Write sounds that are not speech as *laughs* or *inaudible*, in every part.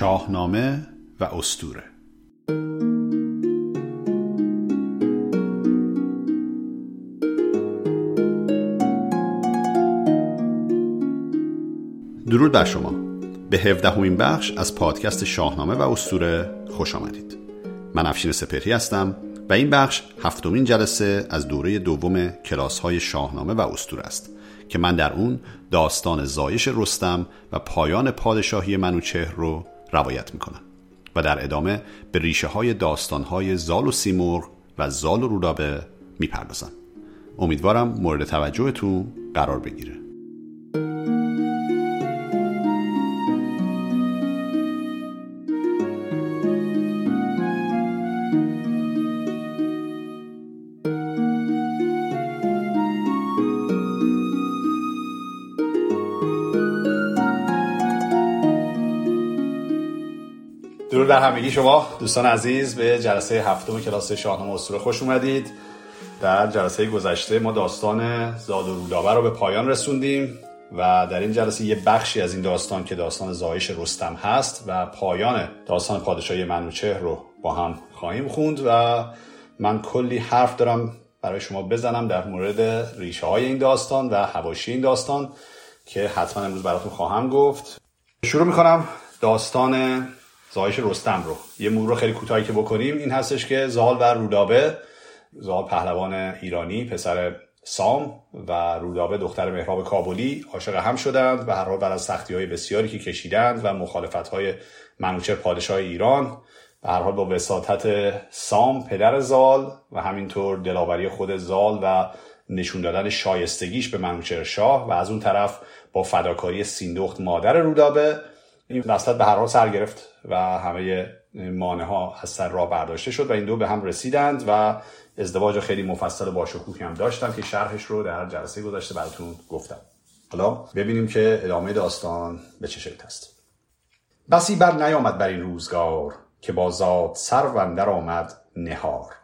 شاهنامه و استوره درود بر شما. به هفدهمین بخش از پادکست شاهنامه و استوره خوش آمدید. من افشین سپهری هستم و این بخش هفتمین جلسه از دوره دوم کلاس های شاهنامه و استوره است که من در اون داستان زایش رستم و پایان پادشاهی منوچهر رو روایت می‌کنم و در ادامه به ریشه های داستان های زال و سیمرغ و زال و رودابه می‌پردازم. امیدوارم مورد توجهتون قرار بگیره. همگی شما. دوستان عزیز به جلسه هفتم کلاس شاهنامه اسطوره خوش اومدید. در جلسه گذشته ما داستان زاد و رودابه رو به پایان رسوندیم و در این جلسه یه بخشی از این داستان که داستان زایش رستم هست و پایان داستان پادشاهی منوچهر رو با هم خواهیم خوند و من کلی حرف دارم برای شما بزنم در مورد ریشه های این داستان و حواشی این داستان که حتما امروز براتون خواهم گفت. شروع می‌کنم داستان زایش رستم رو. یه مرور خیلی کوتاهی که بکنیم. این هستش که زال و رودابه زال پهلوان ایرانی پسر سام و رودابه دختر مهراب کابلی عاشق هم شدند و هر حال بعد از سختی های بسیاری که کشیدند و مخالفت های منوچهر پادشاه ایران به هر حال با وساطت سام پدر زال و همینطور دلاوری خود زال و نشون دادن شایستگیش به منوچهر شاه و از اون طرف با فداکاری سیندخت مادر رودابه این وسط به هر حال سر گرفت و همه مانع ها از سر راه برداشته شد و این دو به هم رسیدند و ازدواج خیلی مفصل و باشکوهی هم داشتن که شرحش رو در جلسه گذشته براتون گفتم. حالا ببینیم که ادامه داستان به چه شکل هست بسی بر نیامد بر این روزگار که با زاد سر و آمد نهار.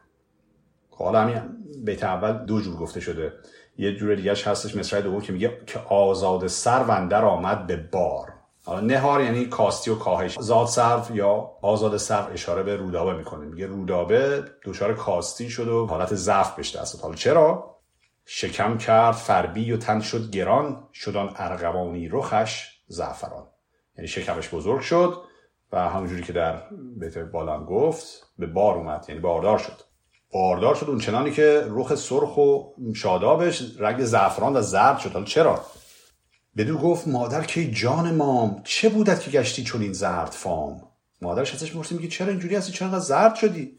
حالا همین بیت اول دو جور گفته شده. یه جور دیگه هستش مصرع دوم که میگه که آزاد سر و آمد به بار. نهار یعنی کاستی و کاهش. زاد صرف یا آزاد صرف اشاره به رودابه می‌کنه. میگه رودابه دچار کاستی شد و حالت ضعف بهش دست حالا چرا؟ شکم کرد فربی و تن شد گران شدان ارغوانی رخش زعفران. یعنی شکمش بزرگ شد و همونجوری که در بیت بالام گفت به بار اومد یعنی باردار شد. باردار شد اون چنانی که رخ سرخ و شادابش رنگ زعفران و زرد شد. حالا چرا؟ بدو گفت مادر که جان مام؟ چه بودت که گشتی چون این زرد فام؟ مادرش ازش پرسید میگه چرا اینجوری هستی؟ چرا زرد شدی؟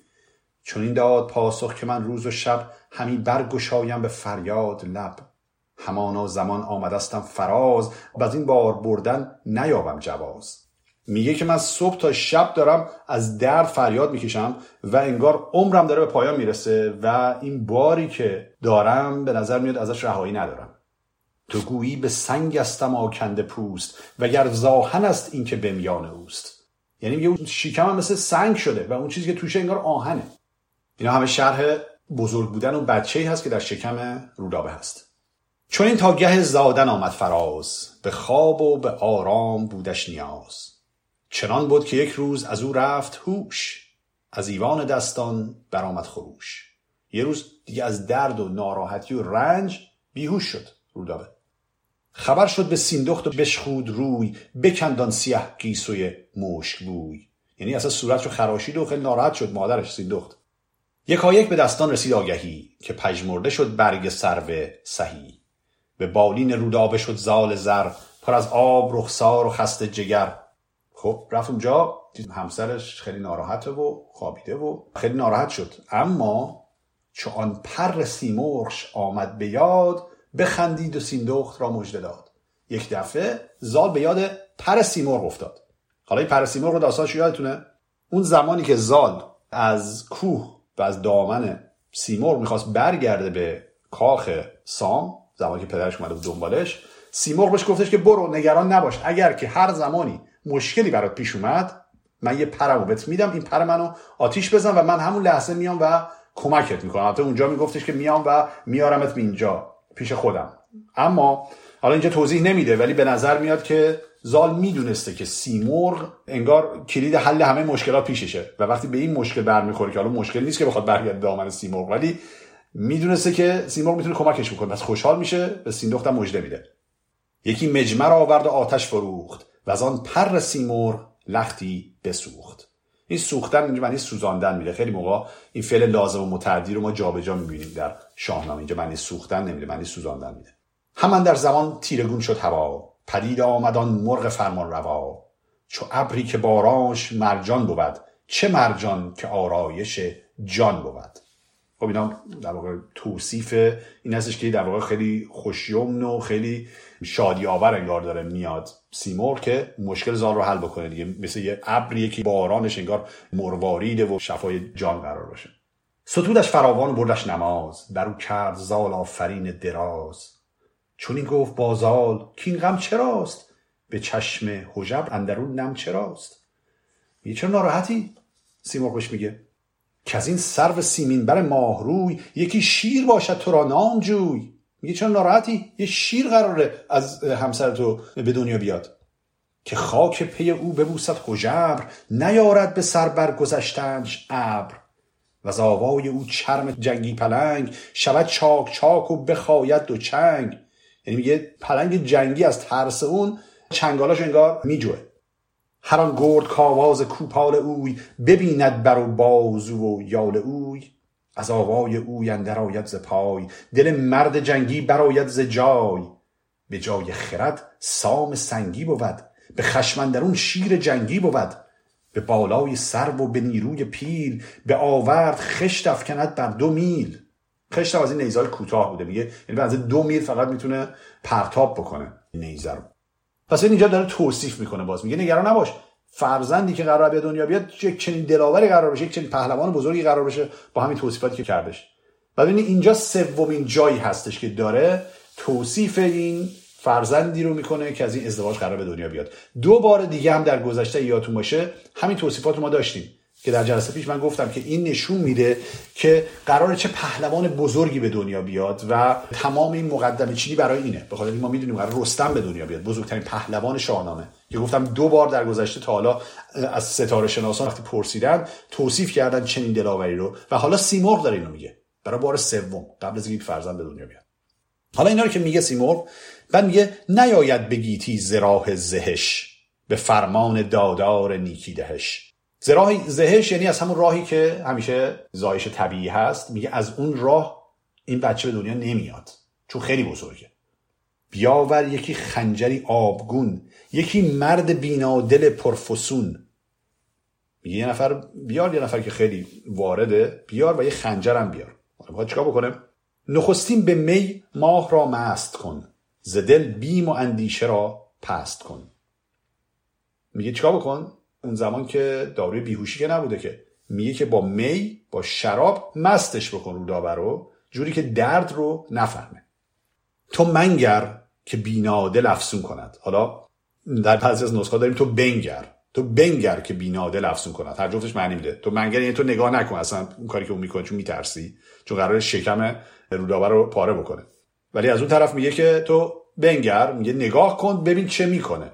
چون این داد پاسخ که من روز و شب همین برگشایم به فریاد لب. همانا زمان آمدستم فراز و از این بار بردن نیابم جواز. میگه که من صبح تا شب دارم از درد فریاد می‌کشم و انگار عمرم داره به پایان می‌رسه و این باری که دارم به نظر میاد ازش رهایی ندارم. تو گویی به سنگ استم آکنده پوست و گر زاهن است این که به میان اوست. یعنی میگه شیکم هم مثل سنگ شده و اون چیزی که توشه انگار آهنه. اینا همه شرح بزرگ بودن و بچه هست که در شکم رودابه هست. چون این تا گه زادن آمد فراز به خواب و به آرام بودش نیاز. چنان بود که یک روز از او رفت هوش از ایوان دستان برآمد خروش. یه روز دیگه از درد و ناراحتی و رنج بیهوش شد رودابه. خبر شد به سیندخت و بشخود روی بکندان سیه گیسوی مشک بوی. یعنی اصلا صورت رو خراشید و خیلی ناراحت شد مادرش سیندخت. یک به دستان رسید آگهی که پژمرده شد برگ سرو سهی. به بالین رودابه شد زال زر پر از آب رخسار و خسته جگر. خب رفت اونجا همسرش خیلی ناراحته و خوابیده و خیلی ناراحت شد. اما چون پر سیمرغش آمد به یاد بخندید و سیندخت را مژده داد. یک دفعه زال به یاد پر سیمرغ افتاد. حالا این پر سیمرغ رو داستانش یادتونه؟ اون زمانی که زال از کوه و از دامن سیمرغ می‌خواست برگرده به کاخ سام زمانی که پدرش اومده دنبالش سیمرغ بهش گفتش که برو نگران نباش. اگر که هر زمانی مشکلی برات پیش اومد من یه پرمو بهت میدم. این پر منو آتیش بزن و من همون لحظه میام و کمکت می‌کنم. البته اونجا میگفتش که میام و میارمت به اینجا. پیش خودم. اما حالا اینجا توضیح نمیده ولی به نظر میاد که زال می‌دونسته که سیمرغ انگار کلید حل همه مشکلات پیششه و وقتی به این مشکل برمیخوره که حالا مشکل نیست که بخواد برگرده دامن سیمرغ ولی می‌دونسته که سیمرغ می‌تونه کمکش بکنه. پس خوشحال میشه به سیندختم مژده میده. یکی مجمر آورد و آتش فروخت و از آن پر سیمرغ لختی بسوخت. این سوختن اینجا معنی سوزاندن میده خیلی موقع این فعل لازم و متعدی رو ما جابجا می‌بینیم در شاهنامه. اینجا معنی سوختن نمیده معنی سوزاندن میده همان در زمان تیرگون شد هوا. پدید آمدان مرغ فرمان روا. چو ابری که بارانش مرجان بود چه مرجان که آرایش جان بود. خب اینا در واقع توصیف این هستش که در واقع خیلی خوشیومن و خیلی شادی آور انگار داره میاد سیمور که مشکل زال رو حل بکنه دیگه. مثل یه ابریه که بارانش انگار مرواریده و شفای جان قرار باشه. ستودش فراوان بردش نماز. بر او کرد زال آفرین دراز. چون این گفت بازال که این غم چراست؟ به چشم حجب اندرون نم چراست. میگه چرا ناراحتی؟ سیمرغ میگه. که از این سرو سیمین بر ماهروی یکی شیر باشد تو را نام جوی. میگه چرا ناراحتی؟ یه شیر قراره از همسر تو به دنیا بیاد. که خاک پی او ببوسد حجبر نیارد به سر برگذشتنش ابر. و از آوای او چرم جنگی پلنگ شود چاک چاک و بخواید دو چنگ. یعنی میگه پلنگ جنگی از ترس اون چنگالاش انگار میجوه. هر آن گرد کاواز کوپال اوی ببیند بر و بازو و یال اوی. از آوای اوی اندر آید ز پای دل مرد جنگی برآید ز جای. به جای خرد سام سنگی بود به خشم شیر جنگی بود. به بالای سر و به نیروی پیل به آورد خشت افکند بر دو میل. خشت از این نیزهای کوتاه بوده میگه یعنی از دو میل فقط می‌تونه پرتاب بکنه نیزه رو. پس این اینجا داره توصیف می‌کنه باز. میگه نگران نباش. فرزندی که قرار به دنیا بیاد یک چنین دلاوری قرار بشه یک چنین پهلوان بزرگی قرار بشه با همین توصیفاتی که کردش. و ببینید اینجا سومین جایی هستش که داره توصیف این فرزندی رو می‌کنه که از این ازدواج قرار به دنیا بیاد. دو بار دیگه هم در گذشته یادتون باشه همین توصیفات رو ما داشتیم. که در جلسه پیش من گفتم که این نشون میده که قرار چه پهلوان بزرگی به دنیا بیاد و تمام این مقدمه چینی برای اینه. به خاطر ما می‌دونیم قرار رستم به دنیا بیاد. بزرگترین پهلوان شاهنامه. که گفتم دو بار در گذشته تا حالا از ستاره شناسان وقتی پرسیدن توصیف کردن چنین دلاوری رو. و حالا سیمرغ داره اینو میگه. برای بار سوم قبل از اینکه فرزند به دنیا بیاد. حالا اینا رو که میگه سیمرغ بعد میگه نیاید بگیتی زراح زهش به فرمان دادار نیکی دهش. زراح زهش یعنی از همون راهی که همیشه زایش طبیعی هست میگه از اون راه این بچه به دنیا نمیاد چون خیلی بزرگه. بیاور یکی خنجری آبگون یکی مرد بینادل پرفسون. میگه یه نفر بیار یه نفر که خیلی وارده بیار و یه خنجرم بیار. باید چیکار بکنه؟ نخستین به می ماه را مست کن. زدل بیم و اندیشه را پست کن. میگه چیکار بکن؟ اون زمان که داروی بیهوشی که نبوده که میگه که با می با شراب مستش بکن رو رو جوری که درد رو نفهمه. تو منگر که بیناده لفظون کند. حالا در بعضی از نسخه داریم تو بنگر. تو بنگر که بیناده لفظون کند. هر جفتش معنی میده. تو منگر یعنی تو نگاه نکن اصلا اون کاری که اون می‌کنه چون میترسی. چون قرار شکم رودابه رو پاره بکنه. ولی از اون طرف میگه که تو بنگر میگه نگاه کن ببین چه می‌کنه.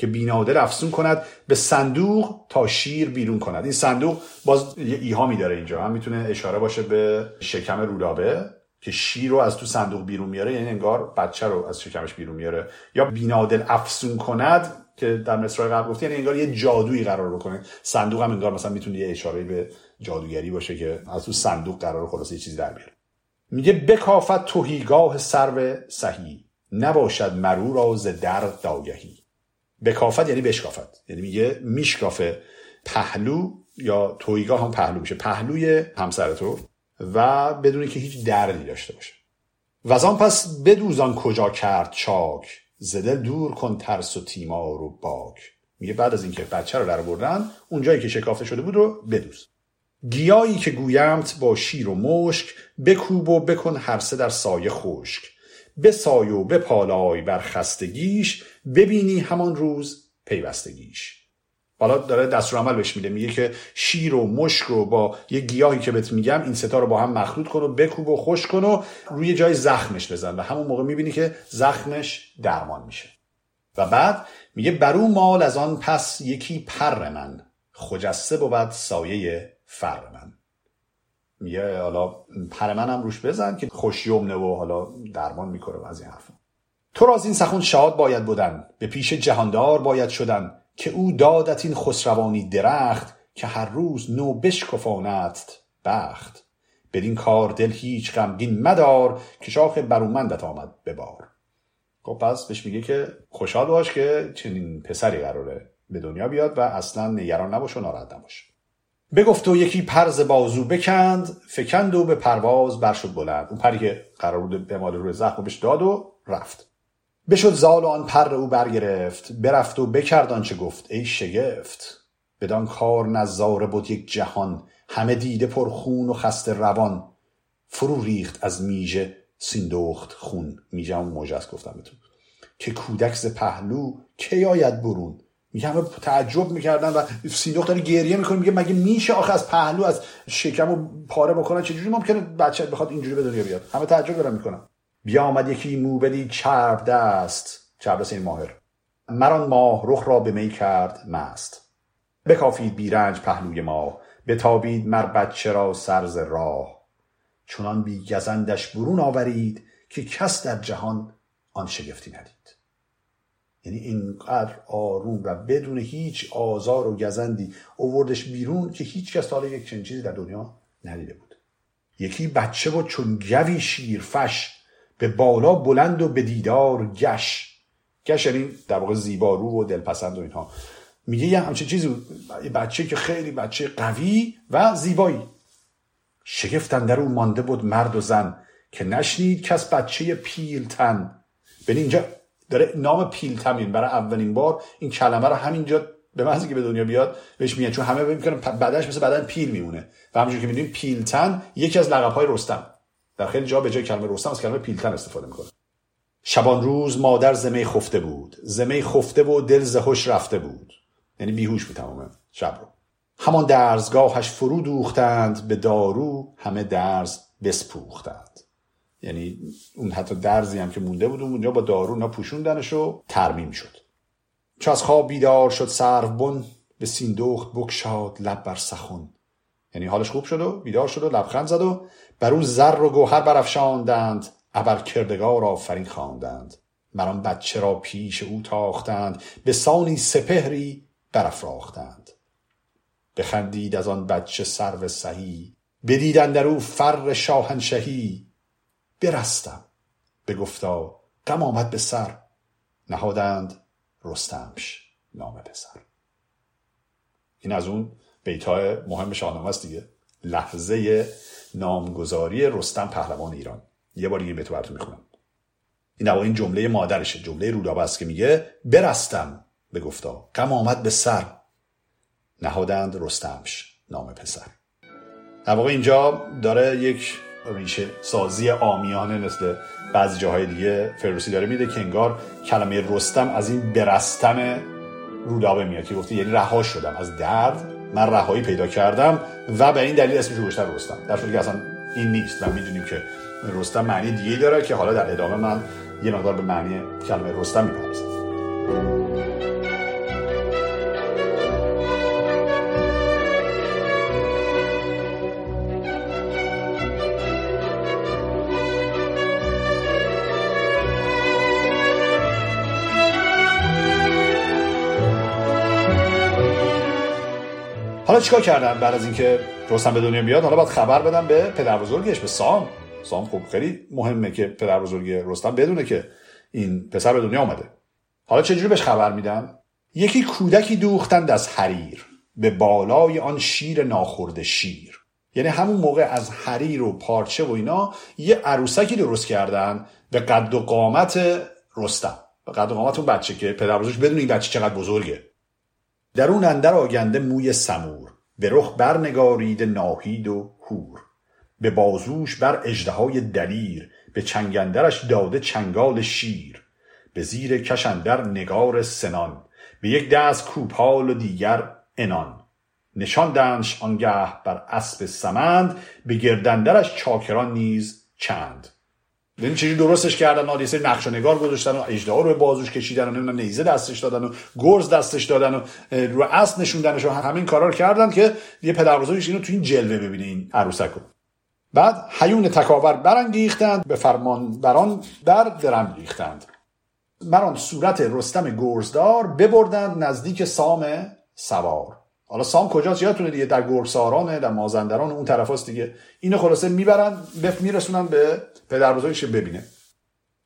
که بیناده افسون کند به صندوق تا شیر بیرون کند. این صندوق باز یه ایهامی داره اینجا. هم می‌تونه اشاره باشه به شکم رودابه که شیر رو از تو صندوق بیرون میاره یعنی انگار بچه رو از شکمش بیرون میاره. یا بینادل افسون کند که در مصرع قبل گفتی یعنی انگار یه جادویی قرار بکنه. صندوق هم انگار مثلا می‌تونه یه اشاره به جادوگری باشه که از تو صندوق قرار خلاصه یه چیزی در بیاره. میگه بکافت توهیگاه سرو صحیح نباشد مرو را ز در داگهی بکافت یعنی بشکافت. یعنی میگه میشکافه پهلو یا تویگاه هم پهلو میشه. پهلوی همسر تو و بدون که هیچ دردی داشته باشه. و پس بدوزان کجا کرد چاک؟ زده دور کن ترس و تیمار و باک. میگه بعد از اینکه بچه رو در بردن اونجایی که شکافته شده بود رو بدوز. گیایی که گویمت با شیر و مشک بکوب و بکن هر سه در سایه خشک. بسای و بپالای بر خستگیش ببینی همان روز پیوستگیش. حالا داره دستور عمل بهش میده میگه که شیر و مشک رو با یه گیاهی که بهت میگم این ستا رو با هم مخلوط کن و بکوب و خوش کن و روی جای زخمش بزن و همون موقع می‌بینی که زخمش درمان میشه. و بعد میگه برو مال از آن پس یکی پر من خجسته بود سایه فر من. میگه حالا پر منم روش بزن که خوش یمنه و حالا درمان می‌کنه و از این حرفا. تو را از این سخون شاد باید بودن. به پیش جهاندار باید شدن که او دادت این خسروانی درخت که هر روز نو بشکفانت بخت. بدین کار دل هیچ غمگین مدار که شاخ برومندت آمد ببار خب پس بهش میگه که خوشحال باش که چنین پسری قراره به دنیا بیاد و اصلا نگران نباش و ناراحت نباش. بگفت و یکی پرز بازو بکند فکند و به پرواز برشد بلند. اون پری که قرار بود بمال روی زخم بهش داد و رفت. بشد زال و آن پر او برگرفت. برفت و بکرد آنچه گفت. ای شگفت بدان کار نظاره بود یک جهان. همه دیده پر خون و خسته روان. فرو ریخت از میژه سیندخت خون. میژه هم موجه است گفتم بهتون. که کودک پهلو کی آید برون؟ همه تعجب می‌کردن و سیندخت داره گریه می‌کنه میگه مگه میشه آخه از پهلو از شکم و پاره بکنن؟ چجوری ممکنه بچه بخواد اینجوری به دنیا بیاد؟ همه تعجب دارن می‌کنن. بیا آمد یکی موبدی چرب دست. چرب دست این ماهر. مران ماه رخ را به می کرد مست. بکافید بیرنج پهلوی ماه بتابید مر بچه را سرز راه. چنان بی گزندش برون آورید که کس در جهان آن شگفتی ندید. یعنی اینقدر آروم و بدون هیچ آزار و گزندی اووردش بیرون که هیچ کس تا یک چنین چیزی در دنیا ندیده بود. یکی بچه و چون گوی شیرفش به بالا بلند و به دیدار گش. گش یعنی در واقع زیبارو و دلپسند و اینها. میگه یه همچین چیزی بچه که خیلی بچه قوی و زیبایی. شگفتن در اون مانده بود مرد و زن که نشنید کس بچه پیلتن. به اینجا داره نام پیلتمین برای اولین بار این کلمه رو همینجا به محضی که به دنیا بیاد بهش میگن. چون همه می‌کنن بدنش مثل بدن پیل میمونه. و همونجور که می‌دونیم پیلتن یکی از لقب های رستم. در خیلی جا به جای کلمه رستم از کلمه پیلتن استفاده می‌کنه شبان روز مادر زمه خفته بود. زمه خفته و دل زهوش رفته بود. یعنی بیهوش بود تمام شب رو. همان درزگاهش فرو دوختند به دارو همه درز بسپوختند. یعنی اون حتی درزی هم که مونده بود اونجا با دارو اینا پوشوندنش و ترمیم شد. چو از خواب بیدار شد سرو بن به سیندخت بکشاد لب بر سخن. یعنی حالش خوب شد و بیدار شد و لبخند زد و بر اون زر و گوهر برافشاندند. ابر کردگار آفرین خواندند. مران بچه را پیش او تاختند. به سانی سپهری برافراختند. بخندید از آن بچه سرو سهی. بدیدن در او فر شاهنشهی. برستم. بگفتا غم آمد به سر. نهادند رستمش نام پسر. این از اون بیتای مهم شاهنامه است دیگه. لحظه نامگذاری رستم پهلوان ایران. یه بار این بیتو براتون می‌خونم. این این جمله مادرشه. جمله رودابه است که میگه برستم. بگفتا غم آمد به سر. نهادند رستمش نام پسر. در واقع اینجا داره یک ریشه سازی آمیانه مثل بعضی جاهای دیگه فروسی داره میده که انگار کلمه رستم از این برستم رودابه میاد که گفته یعنی رها شدم. از درد من رهایی پیدا کردم و به این دلیل اسمش گذاشتن رستم. در صورتی که اصلا این نیست. و می‌دونیم که رستم معنی دیگه داره که حالا در ادامه من یه مقدار به معنی کلمه رستم می‌پردازم. چیکار کردن بعد از اینکه رستم به دنیا بیاد؟ حالا باید خبر بدم به پدر بزرگش به سام. سام خب خیلی مهمه که پدر بزرگ رستم بدونه که این پسر به دنیا آمده حالا چجوری بهش خبر میدن یکی کودکی دوختند از حریر به بالای آن شیر ناخورده شیر. یعنی همون موقع از حریر و پارچه و اینا یه عروسکی درست کردن به قد و قامت رستم. به قد و قامت اون بچه که پدر بزرگش بدون این بچه چقدر بزرگه. در اون اندر آگنده موی سمور. به رخ برنگارید ناهید و هور به بازوش بر اجدهای دلیر به چنگندرش داده چنگال شیر. به زیر کشندر نگار سنان به یک دست کوپال و دیگر انان نشاندنش آنگه بر اسب سمند به گردندرش چاکران نیز چند. ببین چیزی درستش کردن؟ یه سری نقش و نگار گذاشتن و اجدها رو بازوش کشیدن و نمی‌دونم نیزه دستش دادن و گرز دستش دادن و رو اسب نشوندنش و همین کارا رو کردن که یه پدر بزرگش اینو تو این جلوه ببینه این عروسک رو. بعد حیون تکاور برانگیختند به فرمان بران در درم ریختند. مران صورت رستم گرزدار ببردند نزدیک سام سوار. حالا سام کجاست؟ یادتونه دیگه در گرسارانه در مازندران اون طرف دیگه. اینو خلاصه می‌برن میرسونن به پدر بزرگش ببینه.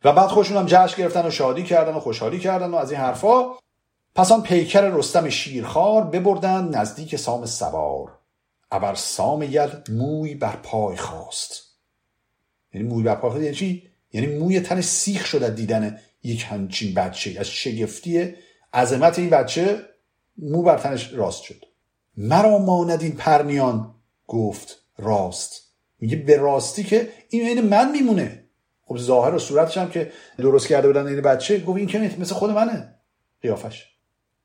و بعد خوشون هم جشن گرفتن و شادی کردن و خوشحالی کردن و از این حرفا. پس آن پیکر رستم شیرخوار ببردن نزدیک سام سوار. ابر سام یل موی بر پای خواست. یعنی موی بر پای خواست یعنی چی؟ یعنی موی تنش سیخ شد از دیدن یک همچین بچه. از شگفتی عظمت این بچه مو بر تنش راست شد. مرا ماند این پرنیان؟ گفت راست. میگه به راستی که این عین من میمونه. خب ظاهر و صورتش هم که درست کرده بودن این بچه گفت این که مثل خود منه. قیافش.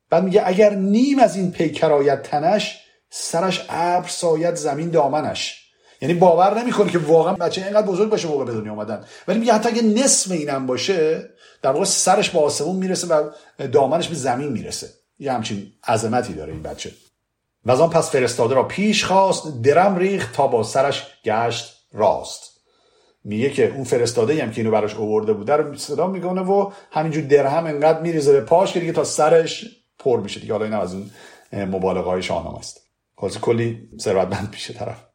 بعد میگه اگر نیم از این پیکر آید تنش سرش ابر ساید زمین دامنش. یعنی باور نمی‌کنه که واقعا بچه اینقدر بزرگ باشه موقع به دنیا اومدن. ولی میگه حتی اگه نصف اینم باشه در واقع سرش به آسمون می‌رسه و دامنش به زمین می‌رسه. یه همچین عظمتی داره این بچه. و آن پس فرستاده را پیش خواست درم ریخت تا با سرش گشت راست. میگه که اون فرستاده هم که اینو براش اوورده بوده رو صدا می‌کنه و همینجور درهم انقدر میریزه به پاش که دیگه تا سرش پر میشه. دیگه حالا این از اون مبالغه های شاهنامه است خلاص کلی ثروتمند پیش طرف.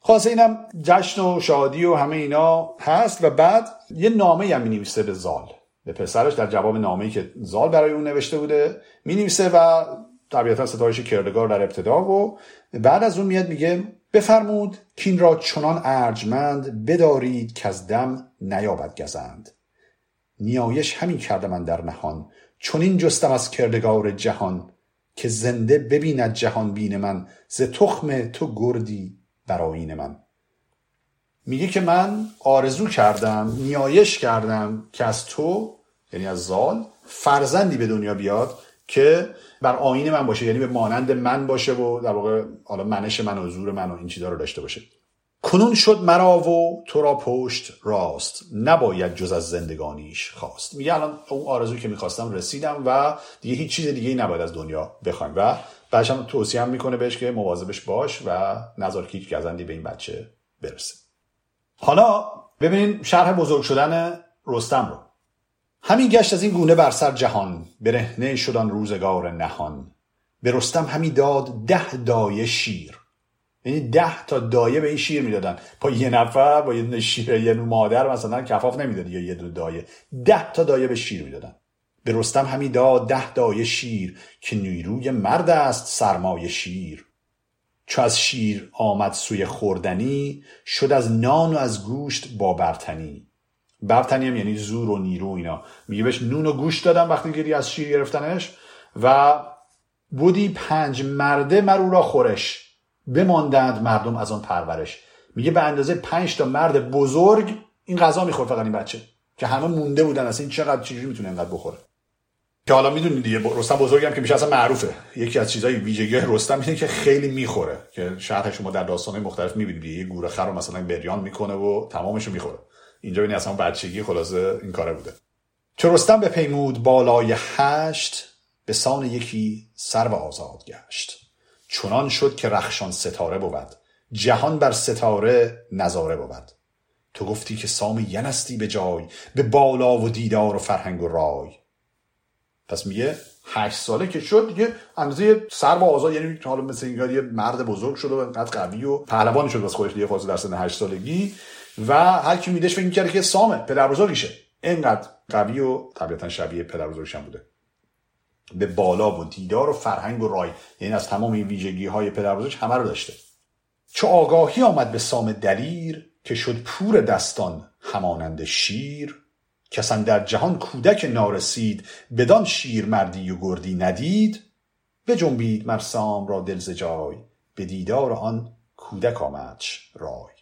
خلاص اینم جشن و شادی و همه اینا هست و بعد یه نامه هم می به زال. به پسرش در جواب نامه‌ای که زال برای اون نوشته بوده می و طبیعتا ستایش کردگار در ابتدا و بعد از اون میاد میگه بفرمود کین را چنان ارجمند بدارید که از دم نیابد گزند. نیایش همین کرده من در نهان. چون این جستم از کردگار جهان که زنده ببیند جهان بین من. ز تخم تو گردی برایین من. میگه که من آرزو کردم نیایش کردم که از تو یعنی از زال فرزندی به دنیا بیاد که بر آین من باشه یعنی به مانند من باشه و در واقع حالا منش من و زور من و این چیزا رو داشته باشه. کنون شد مرا و تو را پشت راست نباید جز از زندگانیش خواست. میگه الان اون آرزو که می‌خواستم رسیدم و دیگه هیچ چیز دیگه ای نباید از دنیا بخوایم و بعدش هم توصیه هم می‌کنه بهش که مواظبش باش و نظر که هیچ گزندی به این بچه برسه. حالا ببینین شرح بزرگ شدن رستم رو. همین گشت از این گونه بر سر جهان برهنه شدن روزگار نهان. به رستم همی داد ده دایه شیر. یعنی ده تا دایه به این شیر می‌دادن. با یه نفر با یه شیر یه مادر مثلا کفاف نمی‌داد یا یه دو دایه. ده تا دایه به شیر می‌دادن. به رستم همی داد ده دایه شیر که نیروی مرد است سرمایه شیر. چو از شیر آمد سوی خوردنی شد از نان و از گوشت با برتنی. برتنی هم یعنی زور و نیرو اینا. میگه بهش نون و گوشت دادم وقتی گیری از شیر گرفتنش و بودی پنج مرده مرو را خورش. بماندند مردم از آن پرورش. میگه به اندازه پنج تا مرد بزرگ این غذا می‌خورد فقط این بچه که همه مونده بودن. اصلا این چقدر چیزی می‌تونه اینقدر بخوره؟ که حالا می‌دونید دیگه رستم بزرگم که میشه اصلا معروفه. یکی از چیزای ویژگی رستم اینه که خیلی می‌خوره. که شرح شما در داستانهای مختلف می‌بینید یه گوره خر رو مثلا بریان می‌کنه و تمامش رو می‌خوره. اینجا ببینید اصلا بچگی خلاصه این کاره بوده. چه رستم به پیمود بالای هشت به سان یکی سر و آزاد گشت. چنان شد که رخشان ستاره بود. جهان بر ستاره نظاره بود. تو گفتی که سام ینستی به جای به بالا و دیدار و فرهنگ و رای. پس میگه هشت ساله که شد دیگه اندازه سر و آزاد یعنی حالا مثل اینگار یه مرد بزرگ شد و انقدر قوی و پهلوانی شد واسه خودش دیگه فاصله در سن هشت سالگی. و هر کی میدش فکر می‌کرده که سامه پدر بزرگیشه اینقدر قوی و طبیعتا شبیه پدر بزرگش هم بوده. به بالا و دیدار و فرهنگ و رای. یعنی از تمام این ویژگی های پدر بزرگش همه رو داشته. چو آگاهی آمد به سام دلیر که شد پور دستان همانند شیر. کسان در جهان کودک نارسید بدان شیر مردی و گردی ندید. بجنبید مر سام را دل ز جای به دیدار آن کودک آمدش رای.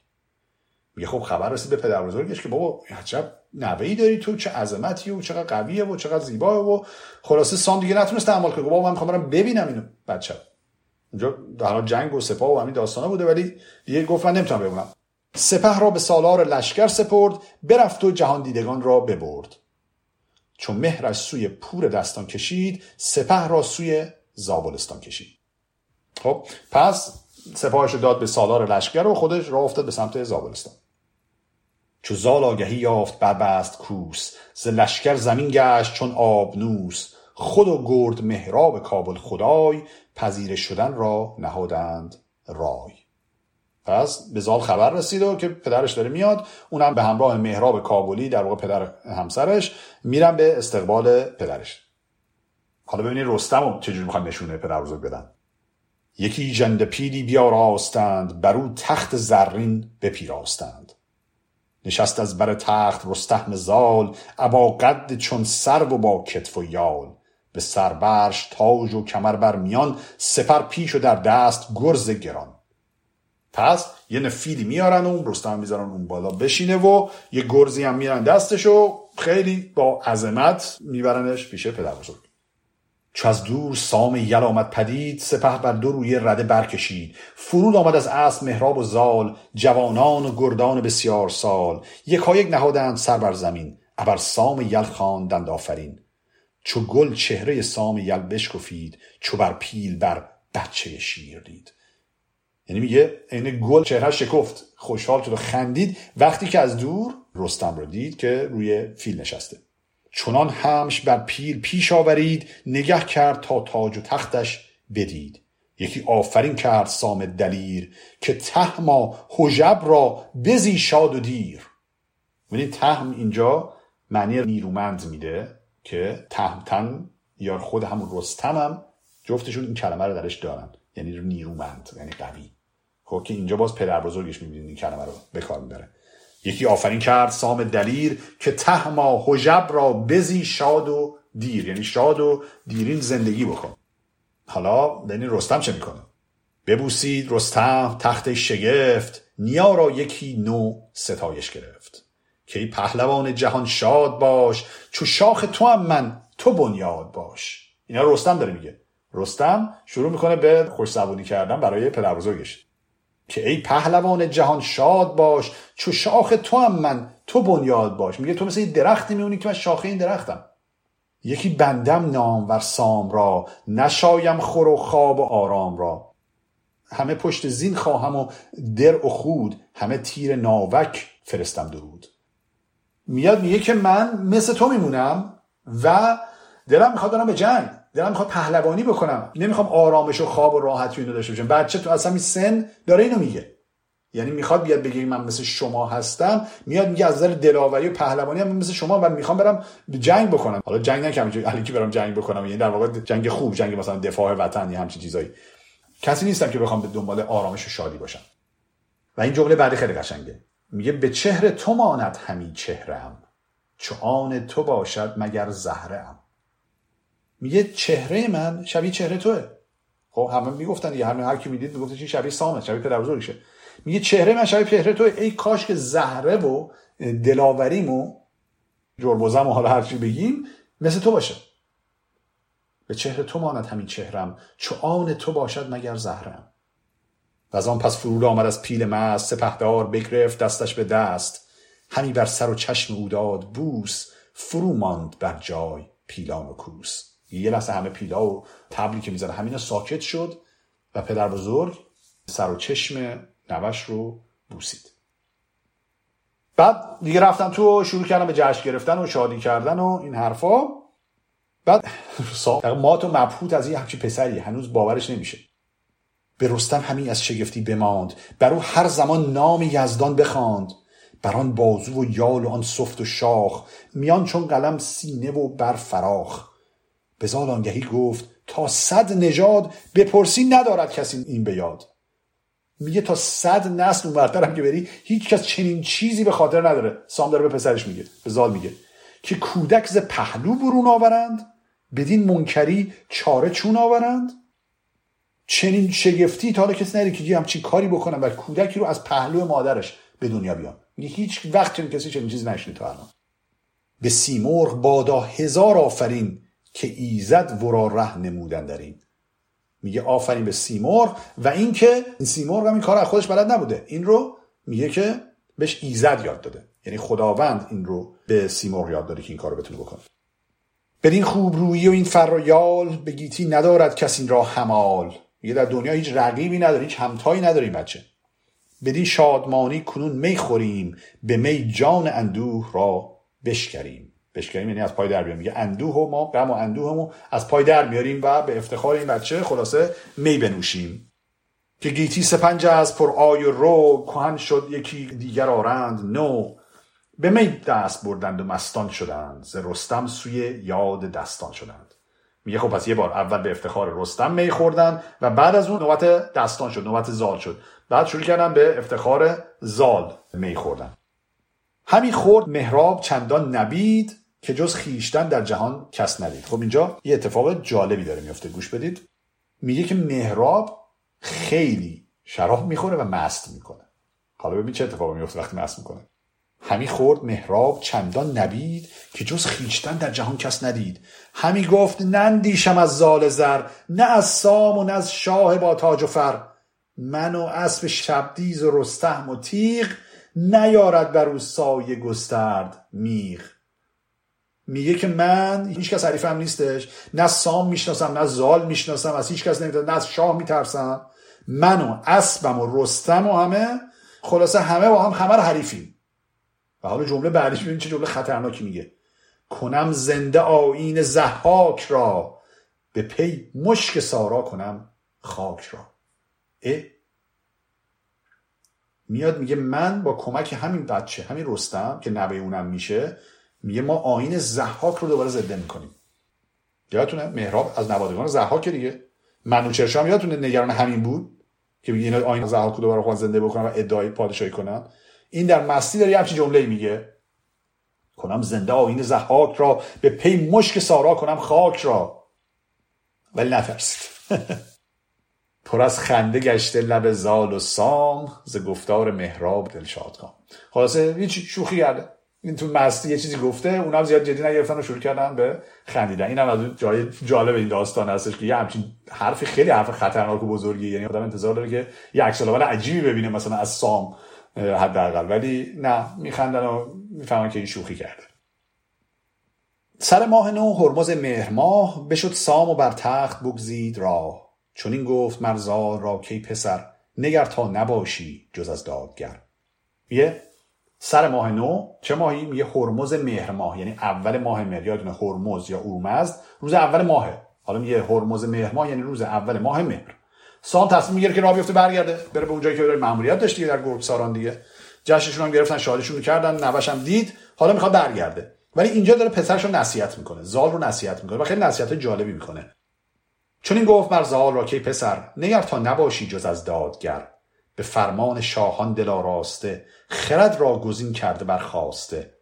میگه خب خبر رسید به پدر بزرگش که بابا عجب نوهی داری تو؟ چه عظمتی و چقدر قویه و چقدر زیباه و خلاصه سام دیگه نتونست تحمل کنه. بابا من می‌خوام ببینم اینو. بچه اونجا در جنگ و سپاه و همین داستانا بوده ولی دیگه گفت من نمی‌تونم ببینم سپه را به سالار لشکر سپرد برفت و جهان دیدگان را ببرد. چون مهرش سوی پور دستان کشید سپه را سوی زابلستان کشید. خب پس سپاهش داد به سالار لشکر و خودش را افتاد به سمت زابلستان. چو زال آگهی یافت بربست کوس ز لشکر زمین گشت چون آبنوس خود و گرد مهراب کابل خدای پذیره شدن را نهادند رای. پس به زال خبر رسید و که پدرش داره میاد اونم به همراه مهراب کابلی در واقع پدر همسرش میرن به استقبال پدرش. حالا ببینید رستم رو چجوری می‌خوان نشونه پدر بزرگ بدن. یکی جند پیلی بیاراستند بر او تخت زرین بپیراستند. نشست از بر تخت رستهم زال ابا قد چون سرو و با کتف و یال. به سربرش تاج و کمر بر میان سپر پیش و در دست گرز گران. پس یه نفیدی میارن و اون رستم می‌ذارن اون بالا بشینه و یه گرزی هم میارن دستش و خیلی با عظمت میبرنش پیش پدر بزرگ. چو از دور سام یل آمد پدید سپه بر دو روی رده برکشید. فرود آمد از اسب مهراب و زال جوانان و گردان بسیار سال. یکایک نهادند سر بر زمین ابر سام یل خواندند آفرین. چو گل چهره سام یل بشکفید چو بر پیل بر بچه شیر دید. یعنی میگه عین گل چهره شکفت خوشحال شد و خندید. وقتی که از دور رستم رو دید که روی فیل نشسته. چنان همش بر پیل پیش آورید نگه کرد تا تاج و تختش بدید. یکی آفرین کرد سام دلیر که تهما حجب را بزی شاد و دیر. ببینید تهم اینجا معنی نیرومند میده که تهمتن یا خود همون رستم هم جفتشون این کلمه رو درش دارن. یعنی نیرومند یعنی قوی. خب که اینجا باز پدر بزرگش می‌بینید این کلمه رو به کار می‌بره. یکی آفرین کرد سام دلیر که تهما حجب را بزی شاد و دیر یعنی شاد و دیرین زندگی بکن. حالا ببین رستم چه می‌کنه. ببوسید رستم تخت شگفت نیا را یکی نو ستایش گرفت. که ای پهلوان جهان شاد باش چو شاخ تو هم من تو بنیاد باش. اینا رستم داره میگه. رستم شروع می‌کنه به خوش کردن برای پدر بزرگش. که ای پهلوان جهان شاد باش چو شاخ تو هم من تو بنیاد باش. میگه تو مثل یه درختی میمونی که من شاخه این درختم. یکی بندم نام ور سام را نشایم خور و خواب و آرام را. همه پشت زین خواهم و در و خود همه تیر ناوک فرستم درود. میاد میگه که من مثل تو میمونم و دلم می‌خواد دارم به جنگ. دلم می‌خواد پهلوانی بکنم. نمی‌خوام آرامش و خواب و راحتی اینو داشته باشم. بچه تو اصلا این سن داره اینو میگه. یعنی می‌خواد بیاد بگه من مثل شما هستم میاد میگه از نظر دلاوری و پهلوانی هم مثل شما و می‌خوام برم جنگ بکنم. حالا جنگ نکنم که برم جنگ بکنم. یعنی در واقع جنگ خوب جنگ مثلا دفاع وطن یا همچین چیزایی. کسی نیستم که بخوام به دنبال آرامش و شادی باشم. و این جمله بعدی خیلی قشنگه. میگه به چهره تو ماند همین چهرم چو آن تو باشد مگر زهره میگه چهره من شبیه چهره توه. خب همه می‌گفتن دیگه همه هر کی می‌دید می‌گفت چی شبیه سامه شبیه پدر بزرگشه. میگه چهره من شبیه چهره توه. ای کاش که زهره و دلاوریم و جربوزم و حالا هر چی بگیم مثل تو باشه. به چهره تو ماند همین چهرم. چو آن تو باشد مگر زهرم. و از آن پس فرود آمد از پیل مست سپهدار بگرفت دستش به دست. همی بر سر و چشم او داد بوس فرو ماند بر جای پیلان و کوس. یه لحظه همه پیلا و تبلی که می‌زنه همینا ساکت شد و پدر بزرگ سر و چشم نوش رو بوسید. بعد دیگه رفتن تو شروع کردن به جشن گرفتن و شادی کردن و این حرفا. بعد مات و مبهوت از یه همچی پسری هنوز باورش نمیشه. به رستم همین از شگفتی بماند بر او هر زمان نام یزدان بخواند. بر آن بازو و یال و آن سفت و شاخ میان چون قلم سینه و بر فراخ. به زال آنگهی گفت تا صد نژاد بپرسی ندارد کسی این به یاد. میگه تا صد نسل اونورتر هم که بری هیچ کس چنین چیزی به خاطر نداره. سام داره به پسرش میگه به زال میگه. که کودک ز پهلو برون آورند بدین منکری چاره چون آورند. چنین شگفتی تا حالا کسی نداره که همچین کاری بکنم و کودکی رو از پهلو مادرش به دنیا بیان. هیچ وقت چنین کسی چنین چیزی نشنید تا الان. به سیمرغ بادا هزار آفرین. که ایزد ورا ره نمودن در این. میگه آفرین به سیمرغ و اینکه این سیمرغ هم این کار از خودش بلد نبوده. این رو میگه که بهش ایزد یاد داده. یعنی خداوند این رو به سیمرغ یاد داده که این کار رو بتونه بکنه. بدین خوب رویی و این فرایال به گیتی ندارد کسی این را همال میگه در دنیا هیچ رقیبی نداره هیچ همتایی نداره این بچه. بدین شادمانی کنون می خوریم به می جان اندوه را بشکریم. بشکریم یعنی از پای در بیاریم. میگه اندوه و ما غم و اندوهمو از پای در میاریم و به افتخار این بچه خلاصه می بنوشیم. که گیتی سپنج از پر آی و رو کهن شد یکی دیگر آرند نو. به می دست بردند و مستان شدند. ز رستم سوی یاد دستان شدند. میگه خب پس یه بار اول به افتخار رستم می خوردن و بعد از اون نوبت دستان شد نوبت زال شد. بعد شروع کردن به افتخار زال می خوردن. همین خورد مهراب چندان نبید. که جز خیشتن در جهان کس ندید. خب اینجا یه اتفاق جالبی داره میفته. گوش بدید. میگه که مهراب خیلی شراب می‌خوره و مست می‌کنه. حالا ببین چه اتفاقی میفته وقتی مست می‌کنه. همی خورد مهراب چندان نبید که جز خیشتن در جهان کس ندید. همی گفت نندیشم از زال زر نه از سام و نه از شاه با تاج و فر. من و اسب شبدیز و رستهم و تیغ نیارد بر او سایه گسترد میغ. میگه که من هیچ کس حریفم نیستش. نه سام می‌شناسم نه زال می‌شناسم از هیچ کس نمی‌دونم نه از شاه میترسم. من و اسبم و رستم و همه خلاصه همه با هم همه رو حریفیم. و حالا جمله بعدیش ببین چه جمله خطرناکی میگه. کنم زنده آین زحاک را به پی مشک سارا کنم خاک را. اه؟ میاد میگه من با کمک همین بچه همین رستم که نوه اونم میشه میگه ما آین زحاک رو دوباره زنده می‌کنیم. یادتونه؟ مهراب از نوادگان زحاک دیگه. منوچرش هم یادتونه؟ نگران همین بود که میگه اینا آین زحاک رو دوباره خواهد زنده بکنن و ادعای پادشاهی کنن. این در مستی داره همچین جمله میگه. کنم زنده آین زحاک را به پی مشک سارا کنم خاک را. ولی نترسید. *laughs* پر از خنده گشته لب زال و سام ز گفتار مهراب دلشاد کام خلاصه هیچ شوخی کرده؟ این تو مستی یه چیزی گفته اونا هم زیاد جدی نگرفتن و شروع کردن به خندیدن. اینم از جای جالب این داستان هستش که یه همچین حرفی خیلی حرف خطرناک و بزرگی یعنی آدم انتظار داره که یه عکس عجیبی ببینه مثلا از سام حداقل. ولی نه میخندن و می‌فهمن که این شوخی کرده. سر ماه نو هرمز مهر ماه بشد سام و بر تخت بگزید راه. چون این گفت مرزا را کی پسر نگر تا نباشی جز از دادگر. یه سر ماه نو چه ماهی؟ میگه هرمز مهر ماه. یعنی اول ماه مهر. یادونه هرمز یا اورمزد روز اول ماهه. حالا میگه هرمز مهر ماه یعنی روز اول ماه مهر. سام تصمیم می‌گیره که راه بیفته برگرده. بره به اونجایی که داره ماموریت داشت دیگه در گرگساران دیگه. جشنشون هم گرفتن شادیشون کردن نوش هم دید. حالا می‌خواد برگرده. ولی اینجا داره پسرش رو نصیحت می‌کنه. زال رو نصیحت می‌کنه و خیلی نصیحت جالبی می‌کنه. چون این گفت مر زال را که پسر نگر تا نباشی جز از دادگر. به فرمان شاهان دل راسته خرد را گزین کرده برخواسته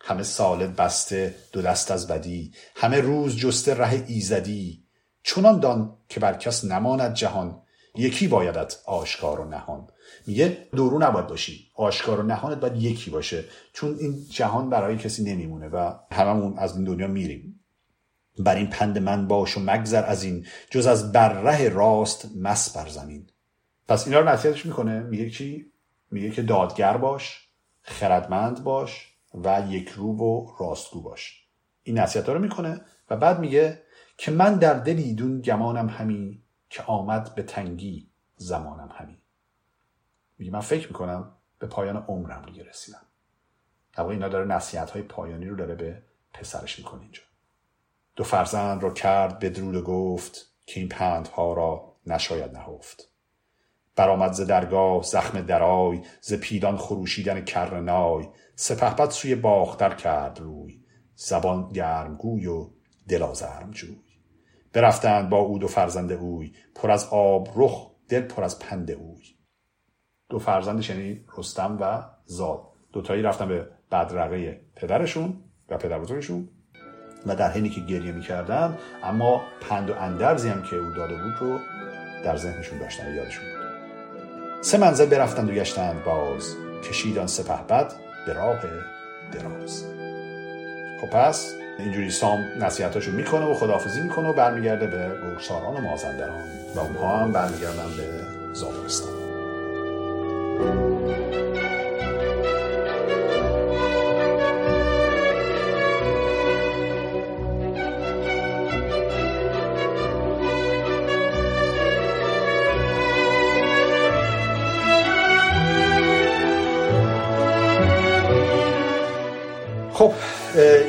همه سالت بسته دو دست از بدی همه روز جسته ره ایزدی. چنان دان که بر کس نماند جهان یکی بایدت آشکار و نهان. میگه دورو نباید باشی آشکار و نهانت باید یکی باشه چون این جهان برای کسی نمیمونه و هممون از این دنیا میریم. بر این پند من باش و مگذر از این جز از بر راست مس بر زمین. پس اینا رو نصیحتش می‌کنه. میگه چی؟ میگه که دادگر باش خردمند باش و یک رو و راستگو باش. این نصیحت رو می‌کنه و بعد میگه که من در دل ایدون گمانم همی که آمد به تنگی زمانم همی. میگه من فکر می‌کنم به پایان عمرم دیگه رسیدم. در اینا داره نصیحت های پایانی رو داره به پسرش می‌کنه اینجا. دو فرزند را کرد بدرود و گفت که این پندها را نشاید نهفت. برآمد ز درگاه زخم درای ز پیلان خروشیدن کرنای سپهبد سوی باختر کرد روی زبان گرمگوی و دل آزرمجوی برفتند با او دو فرزند اوی پر از آب رخ دل پر از پند اوی. دو فرزندش یعنی رستم و زاد. دوتایی رفتن به بدرقه پدرشون و پدر بزرگشون و در حینی که گریه می‌کردن اما پند و اندرزی هم که او داده بود رو در ذهنشون داشتن یادشون سه منزل برفتند و گشتند باز. کشیدان سپه بد به راه دراز. خب پس اینجوری سام نصیحتاشو می‌کنه و خداحافظی می‌کنه و برمیگرده به گرگساران و مازندران. و اونها هم برمیگردن به زابلستان.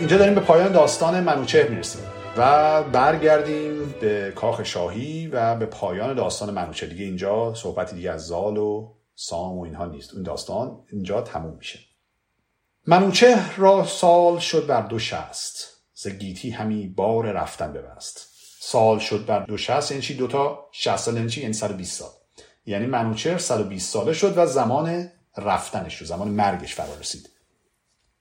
اینجا داریم به پایان داستان منوچهر می‌رسیم و برگردیم به کاخ شاهی و به پایان داستان منوچهر. دیگه اینجا صحبتی دیگه از زال و سام و اینها نیست. اون داستان اینجا تموم میشه. منوچهر را سال شد بر دو شست. ز گیتی همی بار رفتن ببست. سال شد بر دو شست یعنی چی؟ دوتا شست سال یعنی چی؟ یعنی 120 سال. یعنی منوچهر 120 ساله شد و زمان رفتنش رو زمان مرگش فرا رسید.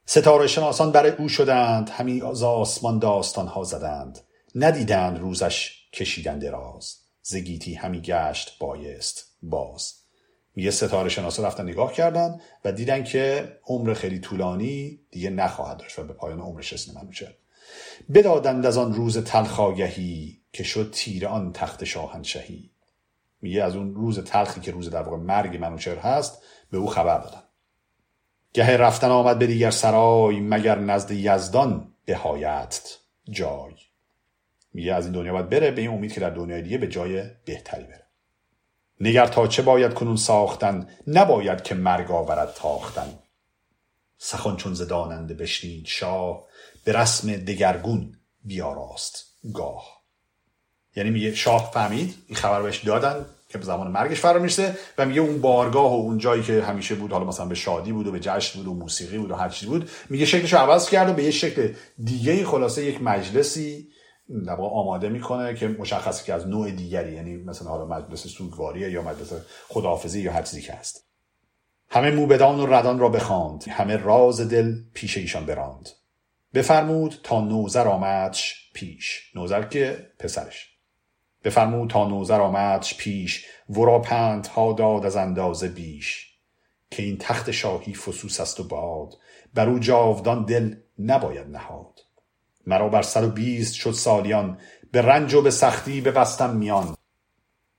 ستاره شناسان برای او شدند همی از آسمان داستان ها زدند. ندیدند روزش کشیدن دراز. زگیتی همی گشت بایست باز. یه ستاره شناسا رفتن نگاه کردن و دیدن که عمر خیلی طولانی دیگه نخواهد داشت و به پایان عمرش رسیده منوچهر بدادند از آن روز تلخاگهی که شد تیر آن تخت شاهنشهی میگه از اون روز تلخی که روز در واقع مرگ منوچهر هست به او خبر دادن. گه رفتن آمد به دیگر سرای مگر نزد یزدان بهایت جای. میگه از این دنیا باید بره به این امید که در دنیای دیگه به جای بهتری بره. نگر تا چه باید کنون ساختن؟ نباید که مرگ آورد تاختن. سخن چون زداننده بشنید شاه به رسم دگرگون بیاراست گاه. یعنی میگه شاه فهمید این خبر بهش دادن که به زمان مرگش فرا می‌رسه و میگه اون بارگاه و اون جایی که همیشه بود حالا مثلا به شادی بود و به جشن بود و موسیقی بود و هر چیزی بود میگه شکلش عوض کرد و به یه شکل دیگه خلاصه یک مجلسی در آماده می‌کنه که مشخصه که از نوع دیگری یعنی مثلا حالا مجلس سوگواریه یا مجلس خداحافظی یا هر چیزی که هست. همه موبدان و ردان را بخواند همه راز دل پیش ایشان براند. بفرمود تا نوزر آمدش پیش. نوزر که پسرش. بفرمود تا نوزر آمدش پیش ورا پند ها داد از اندازه بیش. که این تخت شاهی فسوس است و باد بر او جاودان دل نباید نهاد. مرا بر سر و بیست شد سالیان به رنج و به سختی ببستم میان.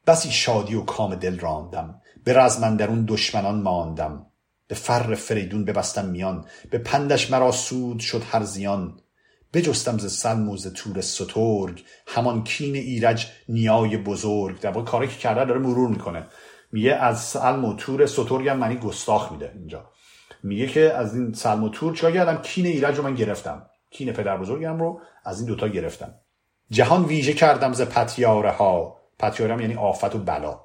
بسی شادی و کام دل راندم به رزم اون دشمنان ماندم. به فر فریدون ببستم میان به پندش مرا سود شد هر زیان. بجستم ز سلم و ز تور سترگ. همان کین ایرج نیای بزرگ. در واقع کاری که کرده داره مرور می‌کنه. میگه از سلم و تور سترگ هم معنی گستاخ میده اینجا. میگه که از این سلم و تور چیکار کردم؟ کین ایرج رو من گرفتم. کین پدر بزرگم رو از این دوتا گرفتم. جهان ویژه کردم ز پتیاره ها پتیاره یعنی آفت و بلا.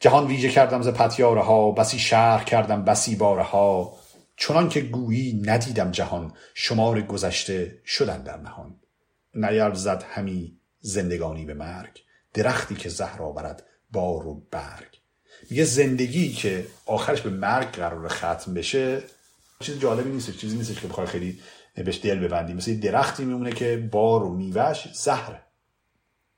جهان ویژه کردم ز پتیاره ها بسی شهر کردم بسی باره چنان که گویی ندیدم جهان شمار گذشته شدن در نهان. نیرزد همی زندگانی به مرگ درختی که زهر آورد بار و برگ. میگه زندگی که آخرش به مرگ قرار ختم بشه چیز جالبی نیست چیزی نیست که بخوای خیلی بهش دل ببندی مثل درختی میمونه که بار و میوهش زهره.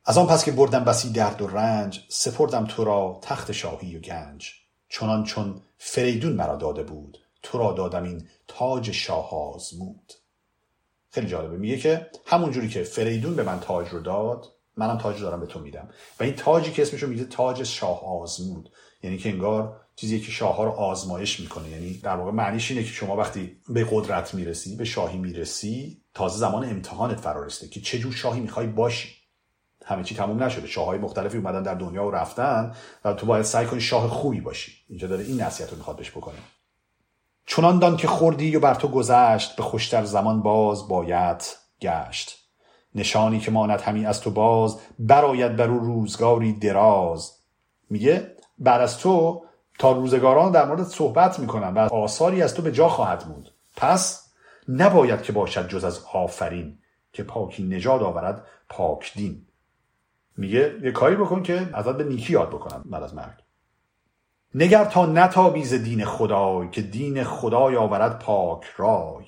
از آن پس که بردم بسی درد و رنج سپردم تو را تخت شاهی و گنج. چنان چون فریدون مرا داده بود. تو را دادم این تاج شاه آزمود خیلی جالبه. میگه که همون جوری که فریدون به من تاج رو داد منم تاج دارم به تو میدم. و این تاجی که اسمش رو میگه تاج شاه آزمود یعنی که انگار چیزی که شاه ها رو آزمایش می‌کنه. یعنی در واقع معنیش اینه که شما وقتی به قدرت می‌رسی به شاهی می‌رسی تازه زمان امتحانت فرا که چه جور شاهی می‌خوای باشی. همه چی تموم نشده. شاه های مختلفی اومدن در دنیا و رفتن و تو باید سعی کنی شاه خوبی باشی. اینجا داره این نصیحت می‌خواد بهش بکنه. چنان دان که خوردی و بر تو گذشت به خوشتر زمان باز باید گشت. نشانی که ماند همی از تو باز براید بر او روزگاری دراز. میگه بعد از تو تا روزگاران در مورد صحبت می‌کنن و آثاری از تو به جا خواهد بود پس نباید که باشد جز از آفرین که پاکی نجاد آورد پاک دین. میگه یه کاری بکن که ازت به نیکی یاد بکنم بعد از مرگ. نگر تا نتابی ز دین خدای که دین خدای آورد پاک رای.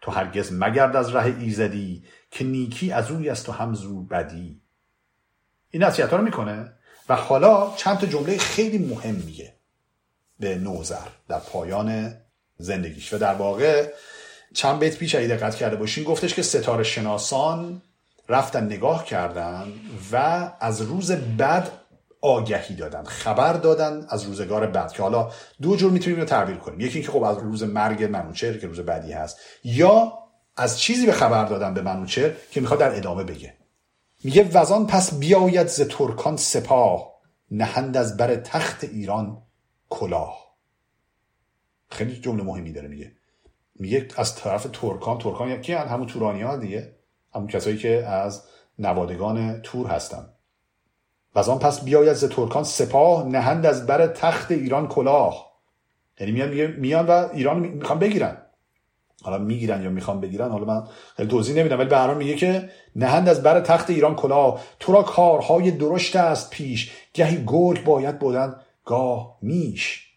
تو هرگز مگرد از ره ایزدی که نیکی از روی است و همزو بدی. این نصیحت رو می‌کنه و حالا چند تا جمله خیلی مهم میگه به نوزر در پایان زندگیش. و در واقع چند بیت پیش اگه دقت کرده باشین گفتش که ستاره شناسان رفتن نگاه کردن و از روز بد آگهی دادن خبر دادن از روزگار بد که حالا دو جور می‌تونیم رو تعبیر کنیم. یکی اینکه خب از روز مرگ منوچهر که روز بدی هست یا از چیزی به خبر دادن به منوچهر که می‌خواد در ادامه بگه. میگه وزان پس بیاید ز ترکان سپاه نهند از بر تخت ایران کلاه. خیلی جمله مهمی داره میگه. میگه از طرف ترکان ترکان یکی هم همون تورانی ها دیگه. همون کسایی که از نوادگان تور هستن. و از آن پس بیاید ز ترکان سپاه نهند از بر تخت ایران کلاه. یعنی میان میان و ایران می‌خوان بگیرن. حالا می‌گیرن یا می‌خوان بگیرن حالا من خیلی توضیح نمیدم ولی به میگه که نهند از بر تخت ایران کلاه. تو را کارهای درشت است پیش. گهی گرگ باید بودن گاه میش.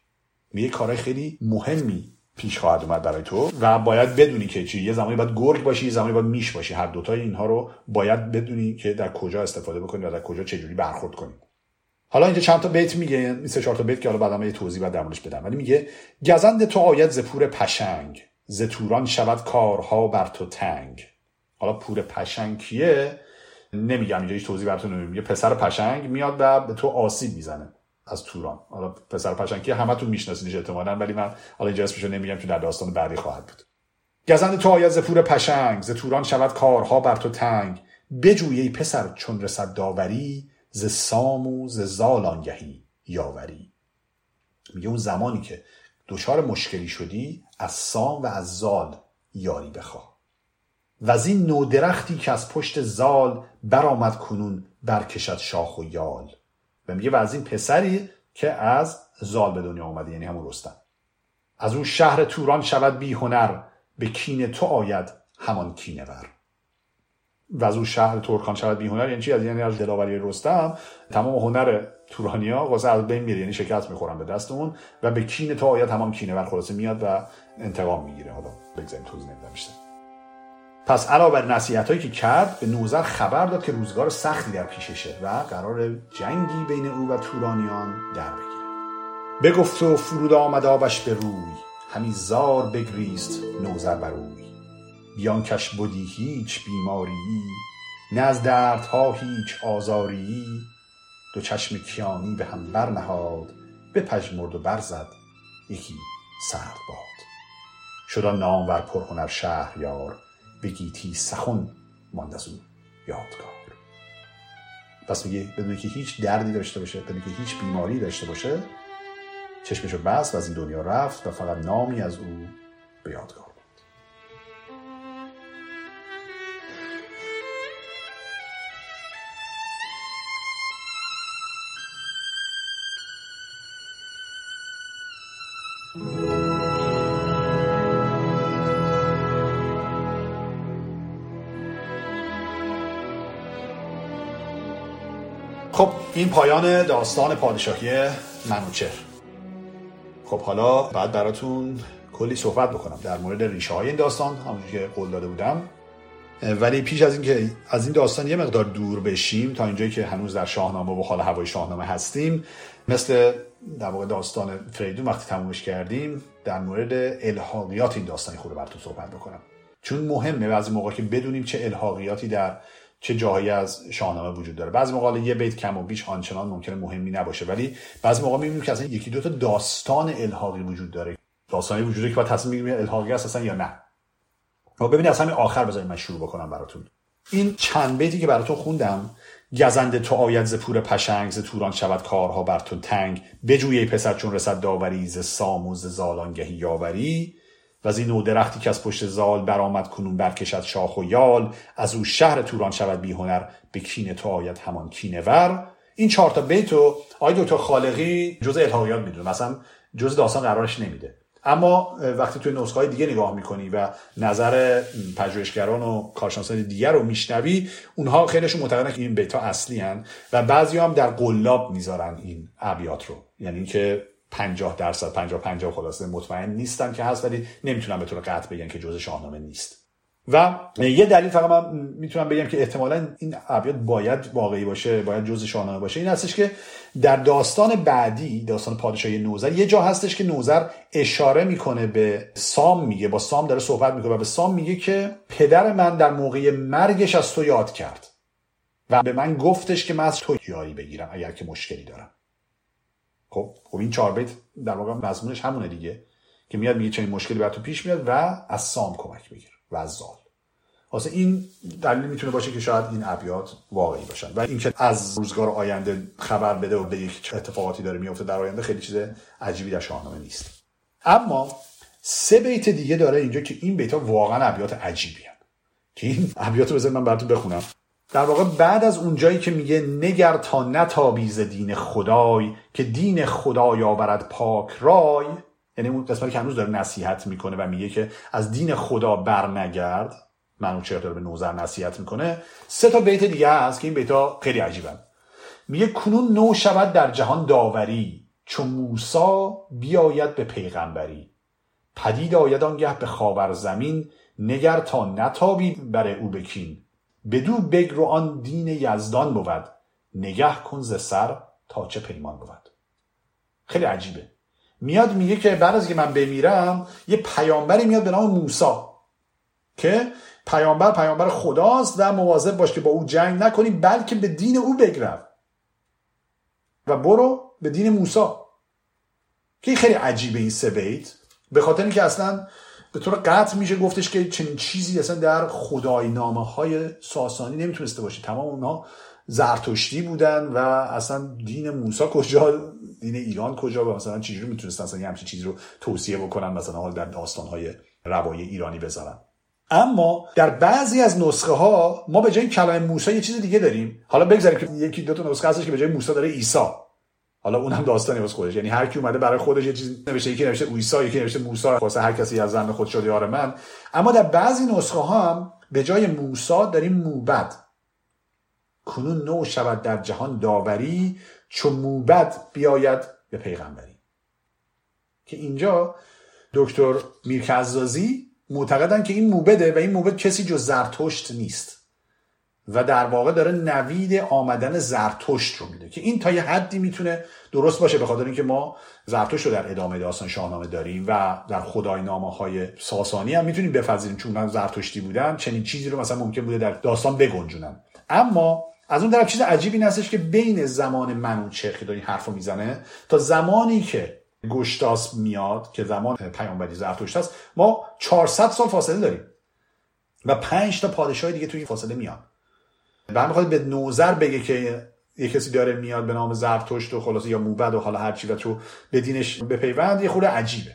میگه کارهای خیلی مهمی. پیش خواهد اومد برای تو و باید بدونی که چی. یه زمانی باید گرگ باشی یه زمانی باید میش باشی. هر دوتای اینها رو باید بدونی که در کجا استفاده بکنی و در کجا چجوری برخورد کنی. حالا اینجا چند تا بیت میگه. این سه چهار تا بیت که حالا بعدم یه توضیح بعد در بدم. ولی میگه گزند تو آید ز پور پشنگ. ز توران شود کارها بر تو تنگ. حالا پور پشنگ کیه؟ نمیگم اینجا هیچ توضیح براتون نمیگم میگه پسر پشنگ میاد و به تو آسیب می‌زنه. از توران. حالا پسر پشنگی همتون میشناسیدش احتمالاً ولی من حالا اینجا اسمشو نمیگم چون در داستان بعدی خواهد بود. گزند تو آید ز پشنگ ز توران شود کارها بر تو تنگ. بجوی پسر چون رسد داوری ز سام و ز زال آنگهی یاوری. میگه اون زمانی که دچار مشکلی شدی از سام و از زال یاری بخواه و از این نودرختی که از پشت زال برآمد کنون برکشد شاخ و یال. و میگه و از این پسری که از زال به دنیا آمده یعنی همون رستم. از اون شهر توران شود بی هنر به کین تو آید همان کینه ور. و از اون شهر ترکان شود بی هنر یعنی چی؟ از یعنی از دلاوری رستم. تمام هنر تورانیا واسه از بین میره یعنی شکست می‌خورن به دست اون و به کین تو آید تمام کینه ور. خلاصه میاد و انتقام می‌گیره. حالا بگذاریم توضیح نمیدم بیشتر. پس علاوه بر نصیحت هایی که کرد به نوزر خبر داد که روزگار سختی در پیششه و قرار جنگی بین او و تورانیان در بگیره بگفت و فرود آمد آبش به روی همی زار بگریست نوزر بر اوی. بیانکش بودی هیچ بیماری نه از دردها هیچ آزاری. دو چشم کیانی به هم برنهاد بپژمرد و برزد یکی سرد باد. شد آن نامور پرهنر شهریار به گیتی سخن ماند از او یادگار. پس میگه بدون که هیچ دردی داشته باشه بدون که هیچ بیماری داشته باشه چشمشو بست و از این دنیا رفت و فقط نامی از او به یادگار. خب این پایان داستان پادشاهی منوچهر. خب حالا بعد براتون کلی صحبت بکنم در مورد ریشه های این داستان همونجوری که قول داده بودم. ولی پیش از اینکه از این داستان یه مقدار دور بشیم تا اینجایی که هنوز در شاهنامه و حال هوای شاهنامه هستیم مثل در واقع داستان فریدون وقتی تمومش کردیم در مورد الحاقیات این داستانی خود براتون صحبت بکنم. چون مهمه بعضی موقع که بدونیم چه الحاقیاتی در چه جاهایی از شاهنامه وجود داره. بعضی موقع یه بیت کم و بیش آنچنان ممکنه مهمی نباشه ولی بعضی موقع می‌بینیم که اصلا یکی دو تا داستان الحاقی وجود داره. داستانی وجود داره که باید تصمیم بگیریم الحاقی است اصلا یا نه. ما ببینید همین آخر بذارید من شروع بکنم براتون. این چند بیتی که براتون خوندم گزند تو آید ز پور پشنگ ز توران شود کارها بر تو تنگ بجوی پسر چون رسد داوری ز سام و ز زالانگهی یاوری. و از این درختی که از پشت زال برآمد کنون برکشد شاخ و یال از او شهر توران شود بی هنر به کین تو آید همان کینه ور. این چهار تا بیتو آقای دکتر خالقی جز الهاقیات می‌دونه مثلا جز داستان قرارش نمیده. اما وقتی توی نسخه های دیگه نگاه می‌کنی و نظر پژوهشگران و کارشناسان دیگر رو میشنوی اونها خیلیشون معتقدن که این بیتا اصلی هن و بعضی هم در قلاب می‌ذارن این ابیات رو. یعنی که 50 درصد 50 50 خلاصه مطمئن نیستن که هست ولی نمی‌تونم به طور قطع بگن که جزء شاهنامه نیست. و یه دلیل فقط من می‌تونم بگم که احتمالا این ابیات باید واقعی باشه باید جزء شاهنامه باشه. این هستش که در داستان بعدی داستان پادشاهی نوزر یه جا هستش که نوزر اشاره می‌کنه به سام میگه با سام داره صحبت می‌کنه و به سام میگه که پدر من در موقع مرگش از تو یاد کرد و به من گفتش که من از تو یاری بگیرم اگر که مشکلی دارم. خب خب این چهار بیت در واقع مضمونش همونه دیگه که میاد میگه چنین مشکلی بر تو پیش میاد و از سام کمک بگیر و از زال. واسه این دلیل می‌تونه باشه که شاید این ابیات واقعی باشن. و اینکه از روزگار آینده خبر بده و به یک اتفاقاتی داره میفته در آینده خیلی چیز عجیبی در شاهنامه نیست. اما سه بیت دیگه داره اینجا که این بیت ها واقعا ابیات عجیبی. که این ابیات رو من براتون بخونم. در واقع بعد از اونجایی که میگه نگر تا نتابیز دین خدای که دین خدای آورد پاک رای یعنی اون قسمتی که هنوز داره نصیحت می‌کنه و میگه که از دین خدا برنگرد منوچهر داره به نوزر نصیحت می‌کنه سه تا بیت دیگه هست که این بیتا خیلی عجیبن میگه کنون نو شود در جهان داوری چون موسا بیاید به پیغمبری. پدید آید آنگه به خاور زمین نگر تا نتابی بر او بکین. بدو بگرو آن دین یزدان بود. نگه کن ز سر تا چه پیمان بود. خیلی عجیبه. میاد میگه که بعد از که من بمیرم یه پیامبری میاد به نام موسا که پیامبر پیامبر خداست و مواظب باش که با او جنگ نکنی بلکه به دین او بگرو و برو به دین موسا. که خیلی عجیبه این سه بیت. به خاطر اینکه اصلا به طور قطع میشه گفتش که چنین چیزی اصلا در خدای نامه های ساسانی نمی‌تونسته باشه. تمام اونها زرتشتی بودن و اصلا دین موسی کجا دین ایران کجا و مثلا چجوری می‌تونستن اصلا یه همچین چیزی رو توصیه بکنن مثلا حال در داستان های روایی ایرانی بذارن. اما در بعضی از نسخه ها ما به جای کلمه موسی یه چیز دیگه داریم. حالا بگذاریم که یکی دو تا نسخه هستش که به جای موسی داره عیسی. حالا اونم داستانی واسه خودش. یعنی هر کی اومده برای خودش یه چیز نوشته یکی نوشته عیسی یکی نوشته موسی واسه هر کسی از زن خود شده یار من. اما در بعضی نسخه ها هم به جای موسی داریم موبد. کنون نو شود در جهان داوری چون موبد بیاید به پیغمبری. که اینجا دکتر میرکزازی معتقدن که این موبده و این موبد کسی جز زرتشت نیست. و در واقع داره نوید آمدن زرتشت رو میده که این تا یه حدی می‌تونه درست باشه به خاطر اینکه ما زرتشت رو در ادامه داستان شاهنامه داریم و در خدای نامه های ساسانی هم می‌تونیم بپذیریم چون زرتشتی بودن چنین چیزی رو مثلا ممکن بوده در داستان بگنجونن. اما از اون طرف چیز عجیبی هستش که بین زمان منوچهر که این حرف رو می‌زنه تا زمانی که گشتاس میاد که زمان پیامبری زرتشت هست ما 400 سال فاصله داریم و 5 تا پادشاه دیگه توی این فاصله میان. و می‌خواد به نوزر بگه که یه کسی داره میاد به نام زرتشت و خلاصه یا موبد و حالا هرچی و تو به دینش بپیوند یه خورده عجیبه.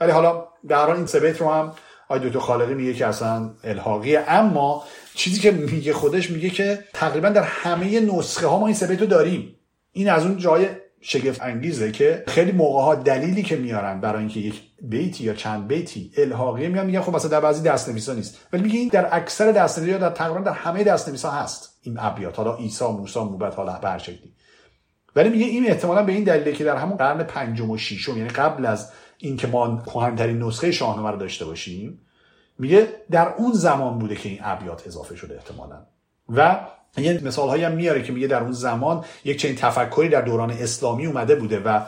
ولی حالا در این سبیت رو هم آی دوتو خالقی میگه که اصلا الحاقیه. اما چیزی که میگه خودش میگه که تقریبا در همه نسخه ها ما این سبیت رو داریم. این از اون جای شگفت انگیزه که خیلی موقع ها دلیلی که میارن برای اینکه یک بیتی یا چند بیتی الحاقیه میان میگن خب مثلا در بعضی دستنویسا نیست. ولی میگه این در اکثر دستنویسا در تقریبا در همه دستنویسا هست. این ابیات حالا عیسی موسی موبت حالا به ولی میگه این احتمالا به این دلیله که در همون قرن پنجم و ششم یعنی قبل از اینکه ما کهنترین نسخه شاهنامه رو داشته باشیم میگه در اون زمان بوده که این ابیات اضافه شده احتمالا. و یه مثال هایی هم میاره که میگه در اون زمان یک چنین تفکری در دوران اسلامی اومده بوده و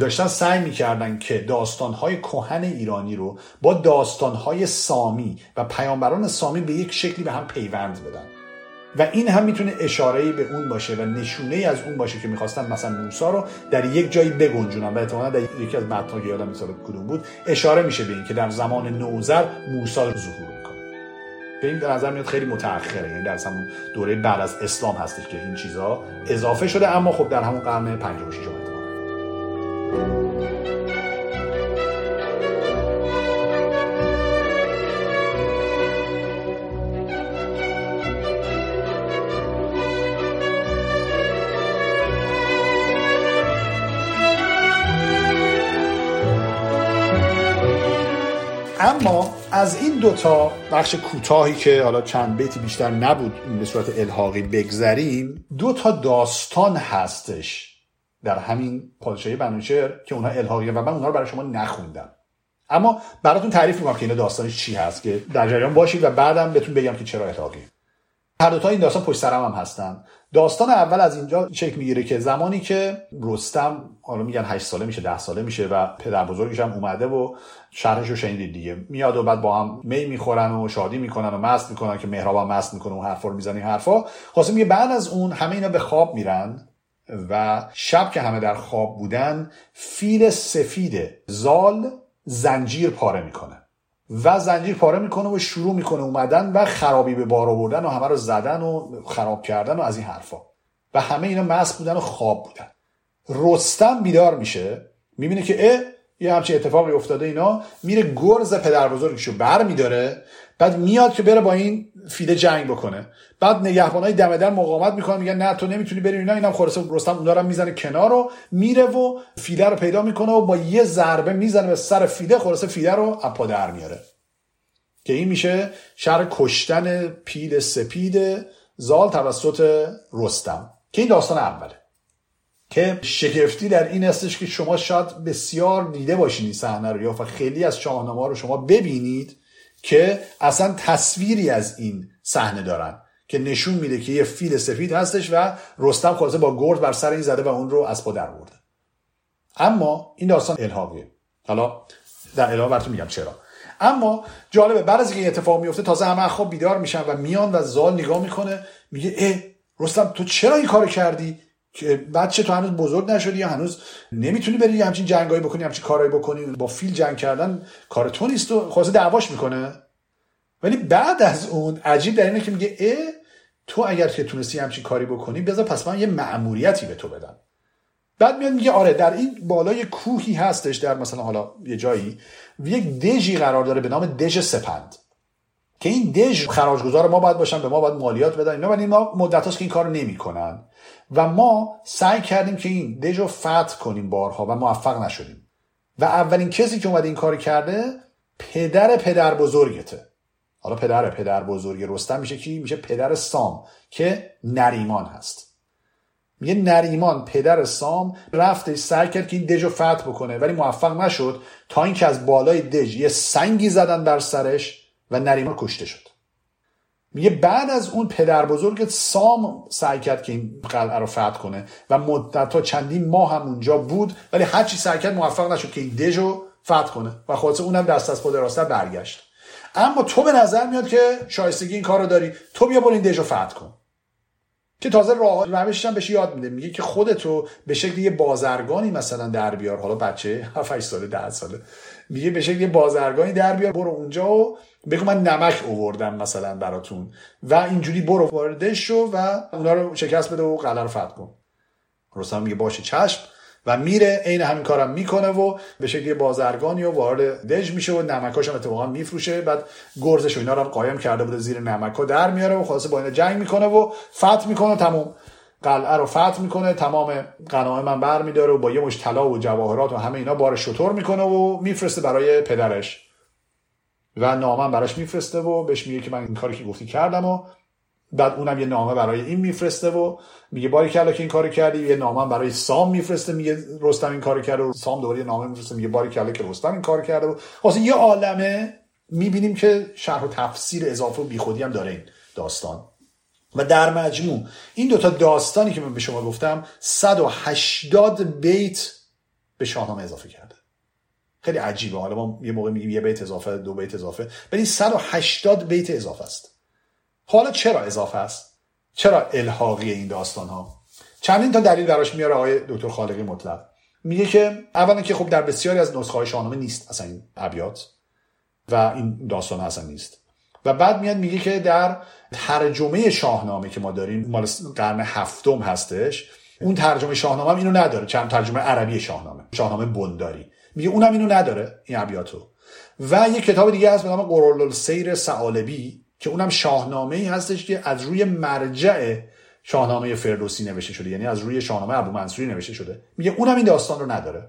داشتن سعی می‌کردن که داستانهای کهن ایرانی رو با داستانهای سامی و پیامبران سامی به یک شکلی به هم پیوند بدن. و این هم می‌تونه اشاره به اون باشه و نشونه از اون باشه که می‌خواستن مثلا موسی رو در یک جایی بگنجونن و احتمالا در یکی از متن‌ها که یادم کدوم بود اشاره میشه به این که در زمان نوزر موسی ظهور به این نظر میاد خیلی متأخره. یعنی در همون دوره بعد از اسلام هستش که این چیزها اضافه شده اما خب در همون قرن 56 اما از این دوتا بخش کوتاهی که حالا چند بیتی بیشتر نبود به صورت الحاقی بگذریم دو تا داستان هستش در همین پادشاهی بنوچهر که اونها الحاقیه و من اونها رو برای شما نخوندم. اما براتون تعریف می‌کنم که اینا داستانش چی هست که در جریان باشید و بعدم بهتون بگم که چرا الحاقی. هر دوتا این داستان پشت سرم هم هستن. داستان اول از اینجا شکل می‌گیره که زمانی که رستم حالا میگن 8 ساله میشه 10 ساله میشه و پدر بزرگش هم اومده و شرحش رو شنیدید دیگه. میاد و بعد با هم می می‌خورن و شادی می‌کنن و مست می‌کنن که مهراب مست می‌کنه و حرفا رو می‌زنه حرفا. خاصه میگه بعد از اون همه اینا به خواب میرن و شب که همه در خواب بودن فیل سفید زال زنجیر پاره می‌کنه. و زنجیر پاره می‌کنه و شروع می‌کنه اومدن و خرابی به بار آوردن و همه رو زدن و خراب کردن و از این حرفا. و همه اینا مست بودن و خواب بودن. رستم بیدار میشه. می‌بینه که یه همچین اتفاقی افتاده اینا میره گرز پدر بزرگشو بر میداره بعد میاد که بره با این فیله جنگ بکنه. بعد نگهبانای دم در مقاومت می‌کنن میگن نه تو نمی‌تونی بری اینا اینم خلاص رستم اونها رو می‌زنه کنار رو میره و فیله رو پیدا می‌کنه و با یه ضربه می‌زنه به سر فیله خلاص فیله رو اپا در میاره. که این میشه شر کشتن پیل سپید زال توسط رستم. که این داستان اوله. که شگفتی در این استش که شما شاید بسیار دیده باشین این صحنه رو یا خیلی از شاهنامه رو شما ببینید که اصلا تصویری از این صحنه دارن که نشون میده که یه فیل سفید هستش و رستم خواسته با گرد بر سر این زده و اون رو از پا در برده. اما این داستان الهاقیه حالا در الهاق براتون میگم چرا. اما جالبه بعد از این اتفاق میفته تازه همه خواب بیدار میشن و میان و زال نگاه می‌کنه میگه اه رستم تو چرا این کار کردی؟ که بچه تو هنوز بزرگ نشدی یا هنوز نمی‌تونی بری همچین جنگایی بکنی همچین کارایی بکنی با فیل جنگ کردن کار تو نیست و خواسته دعواش می‌کنه. ولی بعد از اون عجیب در اینه که میگه اه تو اگر که تونستی همچین کاری بکنی بذار پس من یه مأموریتی به تو بدم. بعد میاد میگه آره در این بالای کوهی هستش در مثلا حالا یه جایی یک دژی قرار داره به نام دژ سپند. که این دژ خراجگذار ما باید باشن به ما باید مالیات بدن اینا ولی ما مدت که این کار نمی‌کنن. و ما سعی کردیم که این دژ رو فتح کنیم بارها و موفق نشدیم. و اولین کسی که اومده این کار کرده پدر پدر بزرگته. حالا پدر پدر بزرگ رستم میشه کی؟ میشه پدر سام که نریمان هست. میگه نریمان پدر سام رفتش سعی کرد که این دژ رو فتح بکنه ولی موفق نشد تا اینکه از بالای دژ یه سنگی زدن بر سرش و نریمان کشته شد. میگه بعد از اون پدر بزرگ سام سعی کرد که این قلعه رو فتح کنه و مدت تا چندین ماه هم اونجا بود ولی هرچی سعی کرد موفق نشد که این دژ رو فتح کنه و خلاصه اونم دست از خود راسته برگشت. اما تو به نظر میاد که شایستگی این کار رو داری تو بیا برو این دژ رو فتح کن. که تازه راه روشش بهش یاد میده میگه که خودتو به شکل یه بازرگانی مثلا در بیار. حالا بچه 7 ساله 10 ساله. میگه به شکل یه بازرگانی در بیار برو اونجا و بگو من نمک اووردم مثلا براتون. و اینجوری برو واردش شو و اونا رو شکست بده و قلعه رو فتح کن. رستم میگه باشه چشم. و میره عین همین کارم می‌کنه و به شکل بازرگانی و وارد دژ میشه و نمکاش هم اتفاقا میفروشه. بعد گرزش و اینا رو هم قایم کرده بوده زیر نمکا در میاره و خلاصه با اینا جنگ می‌کنه و فتح می‌کنه. تمام قلعه رو فتح می‌کنه تمام غنایم من بر میداره و با یه مش طلا و جواهرات و همه اینا بار شطور می‌کنه و میفرسته برای پدرش. و نامه براش میفرسته و بهش میگه که من این کاری که گفتی کردم و بعد اونم یه نامه برای این میفرسته و میگه باری کلا که این کارو کردی. یه نامه برای سام میفرسته میگه رستم این کارو کرده و سام دوباره یه نامه میفرسته میگه باری کلا که رستم این کارو کرده و واسه یه عالمه می‌بینیم که شرح و تفسیر اضافه و بیخودی هم داره این داستان. و در مجموع این دوتا داستانی که من به شما گفتم 180 بیت به شاهنامه اضافه کرده. خیلی عجیبه. حالا ما یه موقع میگیم یه بیت اضافه دو بیت اضافه. ولی 180 بیت اضافه است. حالا چرا اضافه است؟ چرا الحاقی این داستان ها چندین تا دلیل براش میاره آقای دکتر خالقی مطلق. میگه که اولا که خب در بسیاری از نسخه های شاهنامه نیست اصلا این ابیات و این داستان اصلا نیست. و بعد میاد میگه که در ترجمه شاهنامه که ما داریم مال قرن هفتم هستش اون ترجمه شاهنامه هم اینو نداره. چند ترجمه عربی شاهنامه شاهنامه بنداری. میگه اونم اینو نداره این ابیاتو. و یه کتاب دیگه هست به نام قرول سیر سعالبی که اونم شاهنامه ای هستش که از روی مرجع شاهنامه فردوسی نوشته شده. یعنی از روی شاهنامه ابو منصوری نوشته شده. میگه اونم این داستان رو نداره.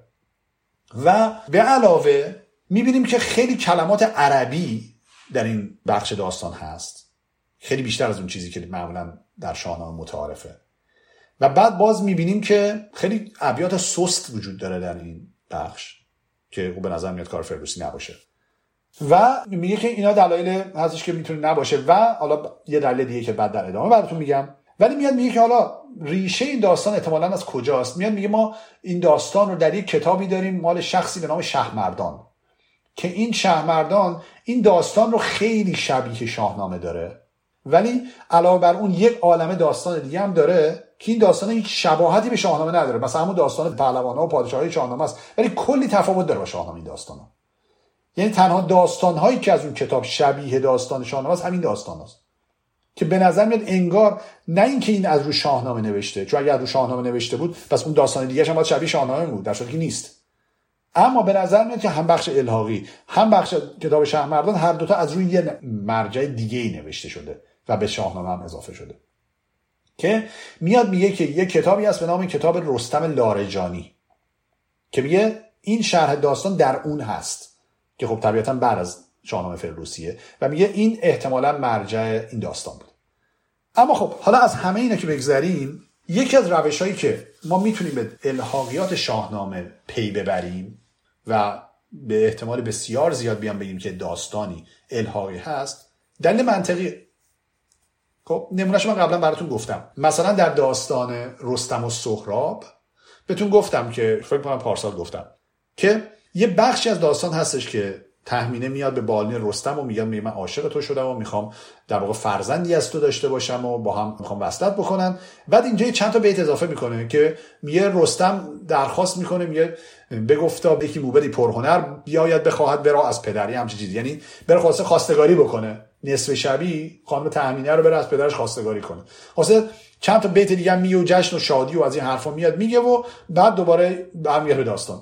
و به علاوه می‌بینیم که خیلی کلمات عربی در این بخش داستان هست. خیلی بیشتر از اون چیزی که معمولا در شاهنامه متعارفه. و بعد باز می‌بینیم که خیلی ابیات سست وجود داره در این بخش. که به نظر میاد کار فردوسی نباشه. و میگه که اینا دلایل هستش که می‌تونه نباشه و حالا یه دلیل دیگه که بعد در ادامه براتون میگم. ولی میاد میگه که حالا ریشه این داستان احتمالا از کجاست؟ میاد میگه ما این داستان رو در یک کتابی داریم مال شخصی به نام شهرمردان که این شهرمردان این داستان رو خیلی شبیه شاهنامه داره. ولی علاوه بر اون یک عالمه داستان دیگه هم داره که این داستان هیچ شباهتی به شاهنامه نداره. مثلا همون داستان پهلوان‌ها و پادشاهی شاهنامه است. ولی کلی تفاوت داره با شاهنامه این داستان یعنی تنها داستان هایی که از اون کتاب شبیه داستان شاهنامه است همین داستان است که به نظر میاد انگار نه اینکه این از رو شاهنامه نوشته چون اگر از رو شاهنامه نوشته بود پس اون داستان دیگه هم باید شبیه شاهنامه بود در که نیست. اما به نظر میاد که هم بخش الحاقی هم بخش کتاب شهرمردان هر دوتا از روی یه مرجع دیگه ای نوشته شده. و به شاهنامه هم اضافه شده. که میاد میگه که یه کتابی هست به نام کتاب رستم لارجانی که میگه این شرح داستان در اون هست. که خب طبیعتا بعد از شاهنامه فردوسیه. و میگه این احتمالا مرجع این داستان بود. اما خب حالا از همه اینا که بگذریم یکی از روش هایی که ما می‌تونیم به الحاقیات شاهنامه پی ببریم و به احتمال بسیار زیاد بیان بگیم که داستانی الحاقی هست دلیل منطقی خب نمونهش من قبلا براتون گفتم. مثلا در داستان رستم و سهراب بهتون گفتم که فکر کنم پارسال گفتم که یه بخشی از داستان هستش که تهمینه میاد به بالین رستم و میگم من عاشق تو شدم و می‌خوام در واقع فرزندی از تو داشته باشم و با هم می‌خوام وصلت بکنم بعد اینجا چند تا بیت اضافه می‌کنه که میگه رستم درخواست می‌کنه میگه بگفتا یکی موبدی پرهنر بیاید بخواهد برا از پدری همچین چیزی. یعنی بره خواسته خواستگاری بکنه. نصف شبی خانم تهمینه رو بره از پدرش خواستگاری کنه. خواسته چند تا بیت دیگه می و جشن و شادی و از این حرفا میاد. میگه و بعد دوباره برمیگرده داستان.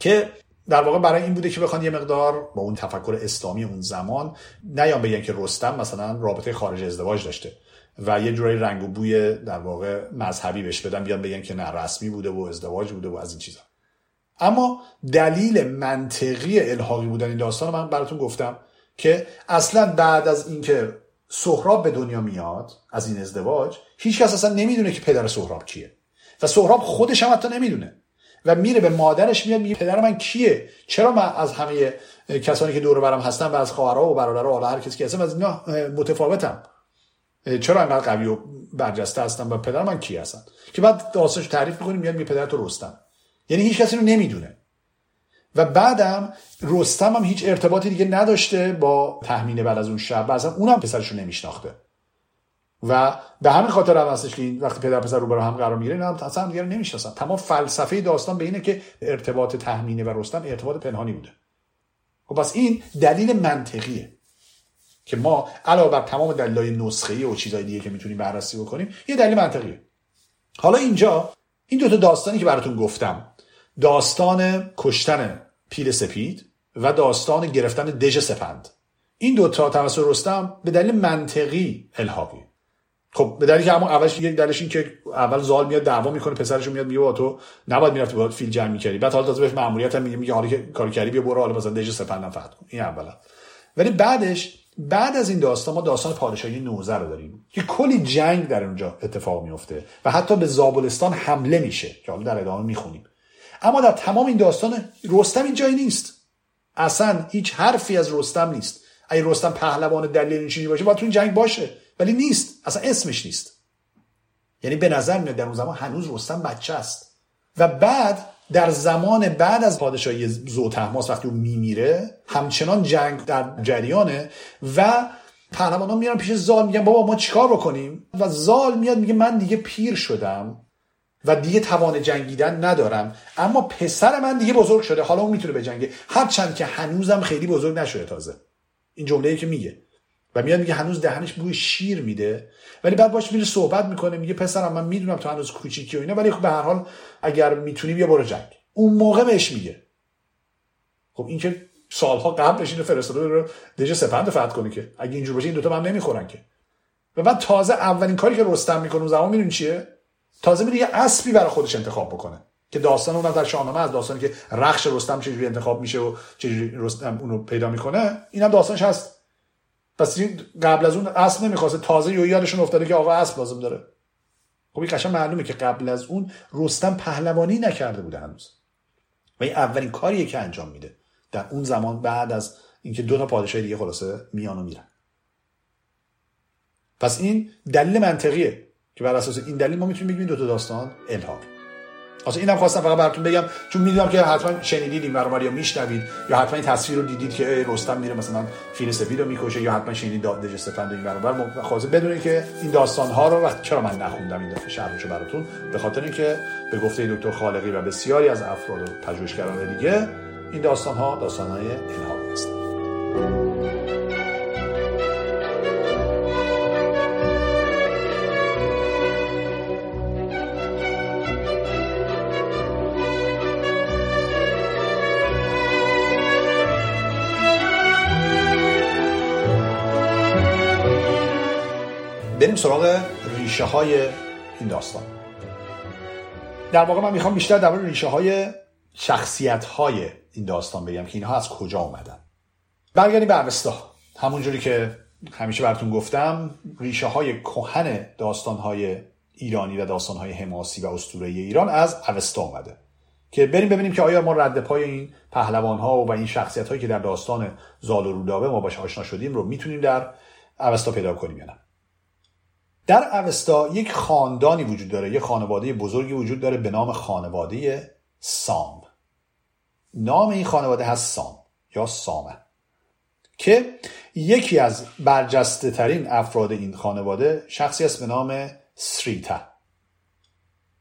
که در واقع برای این بوده که بخوان یه مقدار با اون تفکر اسلامی اون زمان نیام بگن که رستم مثلا رابطه خارج ازدواج داشته و یه جورایی رنگ و بوی در واقع مذهبی بهش بدن بیان بگن که نه رسمی بوده و ازدواج بوده و از این چیزا. اما دلیل منطقی الحاقی بودن این داستان من براتون گفتم که اصلا بعد از اینکه سهراب به دنیا میاد از این ازدواج هیچ کس اصلا نمی‌دونه که پدر سهراب کیه. و سهراب خودش هم حتی نمی‌دونه. و میره به مادرش میاد میگه پدر من کیه؟ چرا من از همه کسانی که دور برم هستن و از خواهرها و برادرها و هر کسی که هستم از اینا متفاوتم. چرا انقدر قوی و برجسته هستم و پدر من کی هستن؟ که بعد داستانش تعریف می‌کنیم میاد می پدر تو رستم. یعنی هیچ کسی رو نمی‌دونه. و بعدم رستم هم هیچ ارتباطی دیگه نداشته با تحمینه بعد از اون شب و اصلا اونم پسرش رو نمیشناخته. و به همین خاطر هم هستش که وقتی پدر پسر رو هم قرار می‌گیره اینا اصلا هم دیگه نمی‌شناسن تمام فلسفه داستان به اینه که ارتباط تحمینه و رستم ارتباط پنهانی بوده. خب پس این دلیل منطقیه که ما علاوه بر تمام دلایل نسخه‌ای و چیزای دیگه که می‌تونیم بررسی بکنیم یه دلیل منطقیه. حالا اینجا این دو تا داستانی که براتون گفتم داستان کشتن پیل سپید و داستان گرفتن دژ سپند. این دوتا توسط رستم به دلیل منطقی الحاقی خب به دلیلی که همون اولش یک دلیلش این که اول زال میاد دعوا می‌کنه پسرش میاد میگه تو نباید می‌رفتی باید فیل جمع می‌کردی. بعد حالا تازه بهش ماموریت هم میگه حالا که کار کردی بیا برو حالا مثلا دژ سپندم فتح کن. این اولا. ولی بعدش بعد از این داستان ما داستان پادشاهی نوزه رو داریم که کلی جنگ در اونجا اتفاق میفته و حتی به زابلستان حمله میشه که حالا در ادامه می‌خونیم. اما در تمام این داستان رستم این جایی نیست. اصلا هیچ حرفی از رستم نیست. اگه رستم پهلوان دلیل چیزی باشه باید تو این جنگ باشه. ولی نیست. اصلا اسمش نیست. یعنی به نظر میاد در اون زمان هنوز رستم بچه است. و بعد در زمان بعد از پادشاهی زوتهماس وقتی او میمیره همچنان جنگ در جریانه و ها میرن پیش زال میگن بابا ما چیکار بکنیم؟ و زال میاد میگه من دیگه پیر شدم و دیگه توان جنگیدن ندارم. اما پسر من دیگه بزرگ شده. حالا اون می‌تونه بجنگه هرچند که هنوزم خیلی بزرگ نشده تازه. این جمله که میگه. میاد میگه هنوز دهنش بوی شیر میده. ولی بعد باش میره صحبت می‌کنه میگه پسرم من می‌دونم تو هنوز کوچیکی و اینا ولی خب به هر حال اگر می‌تونی بیا برو جنگ. اون موقع بهش میگه. خب این که سالها قبلش اینو فرستاده رو دژ سپند فتح کنه که. اگه اینجور باشه این دوتا من نمی‌خورن که. و بعد تازه اولین کاری که رستم می‌کنه اون زمان می‌دونی چیه؟ تازه میره یه اسبی برای خودش انتخاب بکنه که داستان اون در شاهنامه از داستانی که رخش رستم چجوری انتخاب میشه و چجوری رستم اونو پیدا می‌کنه اینم داستانش هست. پس قبل از اون اسب نمی‌خواسته. تازه یو یادشون افتاده که آقا اسب لازم داره. خب این قشنگ معلومه که قبل از اون رستم پهلوانی نکرده بوده هنوز. و این اولین کاریه که انجام میده. در اون زمان بعد از اینکه دو تا پادشاه دیگه خلاصه میان و میرن. پس این دلیل منطقیه که بر اساس این دلیل ما می‌تونیم بگیم دو تا داستان الهام. اصلا اینم خواستم فقط براتون بگم چون می‌دونم که حتما شنیدید این برنامه یا میشنوید یا حتما این تصویر رو دیدید که رستم میره مثلا فیل سفید رو می‌کشه یا حتما شنیدید دج سپند این برنامه خواسته بدونید که این داستان ها رو وقت چرا من نخوندم این دفعه شرحشو براتون؟ به خاطر اینکه به گفته دکتر خالقی و بسیاری از افراد و پژوهشگران دیگه این داستان ها داستان های الهامی هستند بریم سراغ ریشه های این داستان. در واقع من می‌خوام بیشتر در ریشه های شخصیت های این داستان بگم که اینها از کجا اومدن. برگردیم به اوستا. همونجوری که همیشه براتون گفتم ریشه های کهن داستان های ایرانی و داستان های حماسی و اسطوره ایران از اوستا اومده. که بریم ببینیم که آیا ما رد پای این پهلوان ها و این شخصیت هایی که در داستان زال و رودابه ما باش آشنا شدیم رو می‌تونیم در اوستا پیدا کنیم یا نه. در اوستا یک خاندانی وجود داره یک خانواده بزرگی وجود داره به نام خانواده سام. نام این خانواده هست سام یا سامه که یکی از برجسته ترین افراد این خانواده شخصی است به نام سریتا.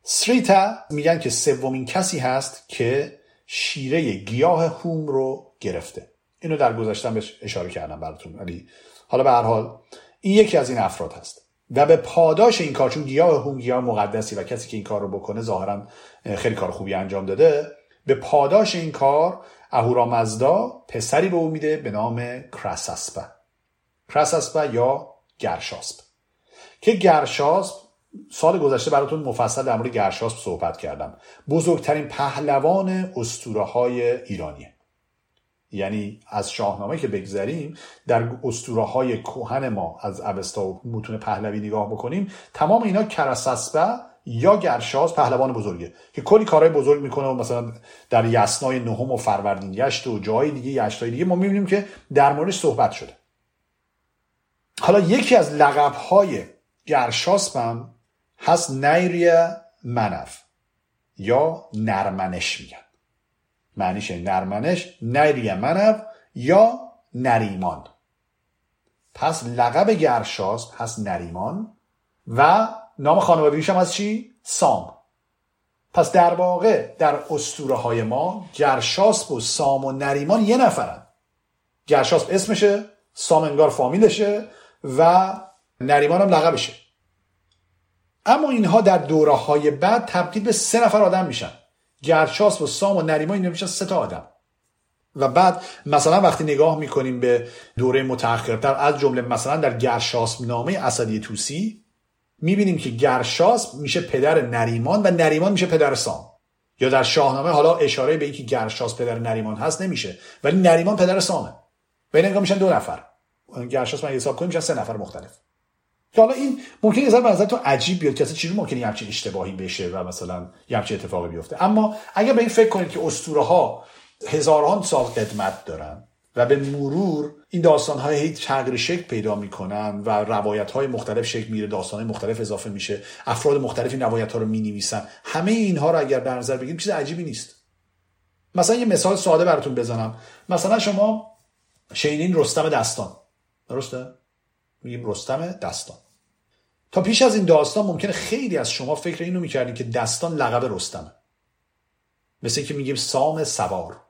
سریتا میگن که سومین کسی هست که شیره گیاه هوم رو گرفته. اینو در گذشتن بهش اشاره کردم براتون ولی حالا به هر حال این یکی از این افراد هست. و به پاداش این کار چون گیاه هوم گیاه مقدسی و کسی که این کار رو بکنه ظاهرا خیلی کار خوبی انجام داده به پاداش این کار اهورامزدا پسری به او میده به نام کراساسپا کراساسپا یا گرشاسپ. که گرشاسپ سال گذشته براتون مفصل در مورد گرشاسپ صحبت کردم. بزرگترین پهلوان اسطوره های ایرانیه. یعنی از شاهنامه که بگذریم در اسطوره های کوهن ما از اوستا و متون پهلوی نگاه بکنیم تمام اینا کراساسپا یا گرشاس پهلوان بزرگه که کلی کارهای بزرگ می‌کنه و مثلا در یسنای نهم و فروردین یشت و جای دیگه یشتای دیگه ما می‌بینیم که در موردش صحبت شده. حالا یکی از لقب های گرشاسپم هست نیریا منف یا نرمنش میگن. معنیش نرمنش نیریا منف یا نریمان پس لقب گرشاسپ هست نریمان و نام خانوادگیش هم از چی؟ سام. پس در واقع در اسطوره های ما گرشاسپ و سام و نریمان یه نفرن. گرشاسپ اسمشه سام انگار فامیلشه و نریمان هم لقبشه. اما اینها در دوره های بعد تبدیل به سه نفر آدم میشن. گرشاسپ و سام و نریمان اینا میشن سه تا آدم. و بعد مثلا وقتی نگاه می‌کنیم به دوره متأخرتر از جمله مثلا در گرشاسپ نامه اسدی توسی می‌بینیم که گرشاس میشه پدر نریمان و نریمان میشه پدر سام. یا در شاهنامه حالا اشاره به اینکه گرشاس پدر نریمان هست نمیشه ولی نریمان پدر سامه. و این میشن دو نفر. گرشاس من حساب کنیم میشن سه نفر مختلف. که حالا این ممکنه یه ذره تو عجیب بیاد که اصلا چجوری ممکنه یه همچین اشتباهی بشه و مثلا یه همچین اتفاقی بیفته. اما اگر به این فکر کنید که اسطوره ها هزاران سال قدمت دارن و به مرور این داستان های تغییر شکل پیدا می‌کنن و روایت های مختلف شکل میره داستان های مختلف اضافه میشه افراد مختلف این روایت ها رو می نویسن همه اینها رو اگر در نظر بگیریم چیز عجیبی نیست. مثلا یه مثال ساده براتون بزنم. مثلا شما شینین رستم دستان. درسته؟ میگیم رستم دستان تا پیش از این داستان ممکنه خیلی از شما فکر اینو می‌کردین که دستان لقب رستمه. مثل که میگیم سام سوار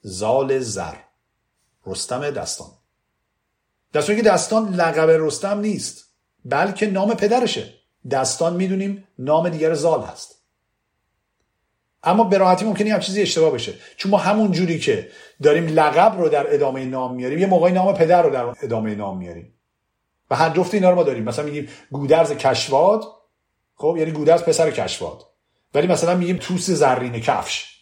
زال زر. رستم دستان در که دستان لقب رستم نیست بلکه نام پدرشه. دستان می‌دونیم نام دیگر زال هست. اما به راحتی ممکنه هم چیزی اشتباه بشه. چون ما همون جوری که داریم لقب رو در ادامه نام میاریم یه موقعی نام پدر رو در ادامه نام میاریم. و هر جفت اینا رو ما داریم. مثلا میگیم گودرز کشواد خب یعنی گودرز پسر کشواد. ولی مثلا میگیم توس زرین کفش.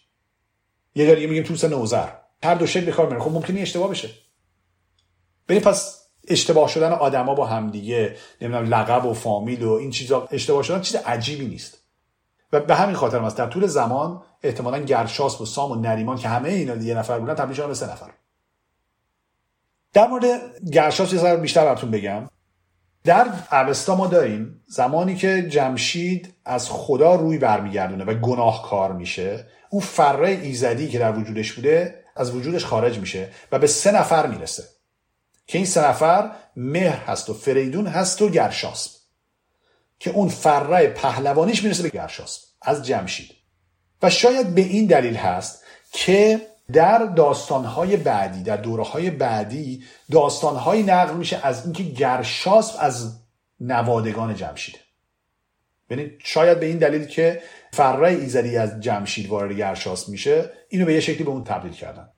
یه داری میگیم توس نوزر. هر دو شکل کار میره خب ممکنه اشتباه بشه. ببین پس اشتباه شدن آدما با همدیگه نمی‌دونم لقب و فامیل و این چیزا اشتباه شدن چیز عجیبی نیست. و به همین خاطر است در طول زمان احتمالا گرشاس و سام و نریمان که همه اینا یه نفر بودن تبدیل شدن به سه نفر. در مورد گرشاس یه بیشتر براتون بگم. در اوستا ما داریم زمانی که جمشید از خدا روی برمیگردونه و گناهکار میشه اون فره ایزدی که در وجودش بوده از وجودش خارج میشه و به سه نفر می‌رسه. که این سه نفر مهر هست و فریدون هست و گرشاسب که اون فره پهلوانیش می‌رسه به گرشاسب از جمشید. و شاید به این دلیل هست که در داستانهای بعدی در دوره های بعدی داستانهایی نقل میشه از اینکه گرشاسب از نوادگان جمشیده ببینید شاید به این دلیل که فره ایزدی از جمشید وارد گرشاس میشه اینو به یه شکلی به اون تبدیل کردن.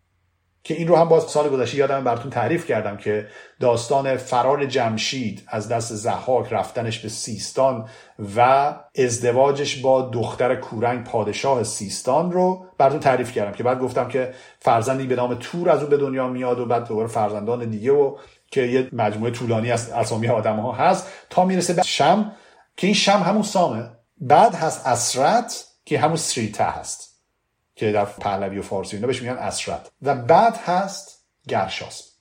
که این رو هم باز سال گذشته یادم براتون تعریف کردم که داستان فرار جمشید از دست زحاک رفتنش به سیستان و ازدواجش با دختر کورنگ پادشاه سیستان رو براتون تعریف کردم که بعد گفتم که فرزندی به نام تور از او به دنیا میاد و بعد دوباره فرزندان دیگه و که یه مجموعه طولانی از اسامی آدم ها هست تا می‌رسه به شم که این شم همون سامه. بعد هست اسرت که همون سریته هست. که در پهلوی و فارسی اینا بهش میگن اسرت. و بعد هست گرشاس.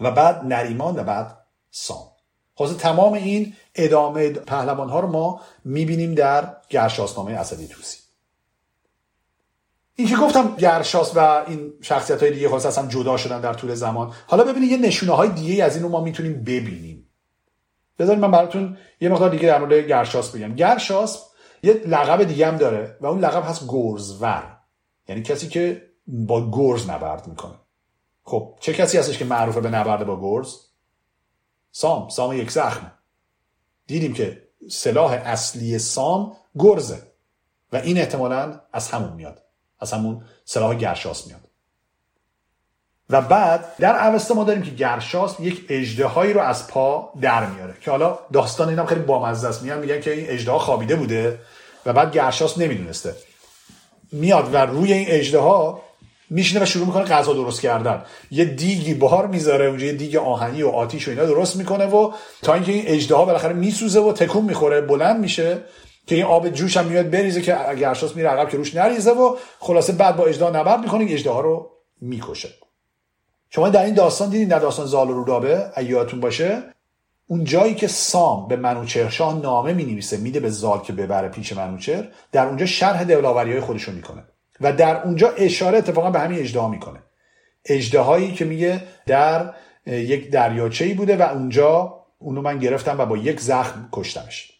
و بعد نریمان و بعد سام. خلاصه تمام این ادامه پهلوان ها رو ما می‌بینیم در گرشاسنامه اسدی توسی. این که گفتم گرشاس و این شخصیت های دیگه خلاص اصلا جدا شدن در طول زمان. حالا ببینید یه نشونه های دیگه از این رو ما می‌تونیم ببینیم. بذارید من براتون یه مقدار دیگه در مورد گرشاس بگم. گرشاس یه لقب دیگه هم داره و اون لقب هست گرزور. یعنی کسی که با گرز نبرد می‌کنه. خب چه کسی هستش که معروفه به نبرد با گرز؟ سام. سام یک زخمه. دیدیم که سلاح اصلی سام گرزه و این احتمالا از همون میاد. از همون سلاح گرشاس میاد. و بعد در اوستا ما داریم که گرشاس یک اجدهایی رو از پا در میاره که حالا داستان اینم خیلی بامزه است. میگن میگن که این اجده خوابیده بوده و بعد گرشاس نمی‌دونسته. میاد و روی این اجده ها میشینه و شروع می‌کنه غذا درست کردن. یه دیگی بار می‌ذاره اونجا یه دیگ آهنی و آتیش و اینا درست می‌کنه و تا اینکه این اجده ها بالاخره میسوزه و تکون می‌خوره بلند میشه که این آب جوش هم میاد بریزه که گرشاس میره عقب که روش نریزه و خلاصه بعد با اجده نبرد می‌کنه اجده ها رو می‌کشه. شما در این داستان دیدین در داستان زال و رودابه؟ ایاتون باشه. اون جایی که سام به منوچهر شاه نامه می نویسه میده به زال که ببره پیش منوچهر در اونجا شرح دلاوری های خودشو می‌کنه و در اونجا اشاره اتفاقا به همین اجده می‌کنه. اجده هایی که میگه در یک دریاچه ای بوده و اونجا اونو من گرفتم و با یک زخم کشتمش.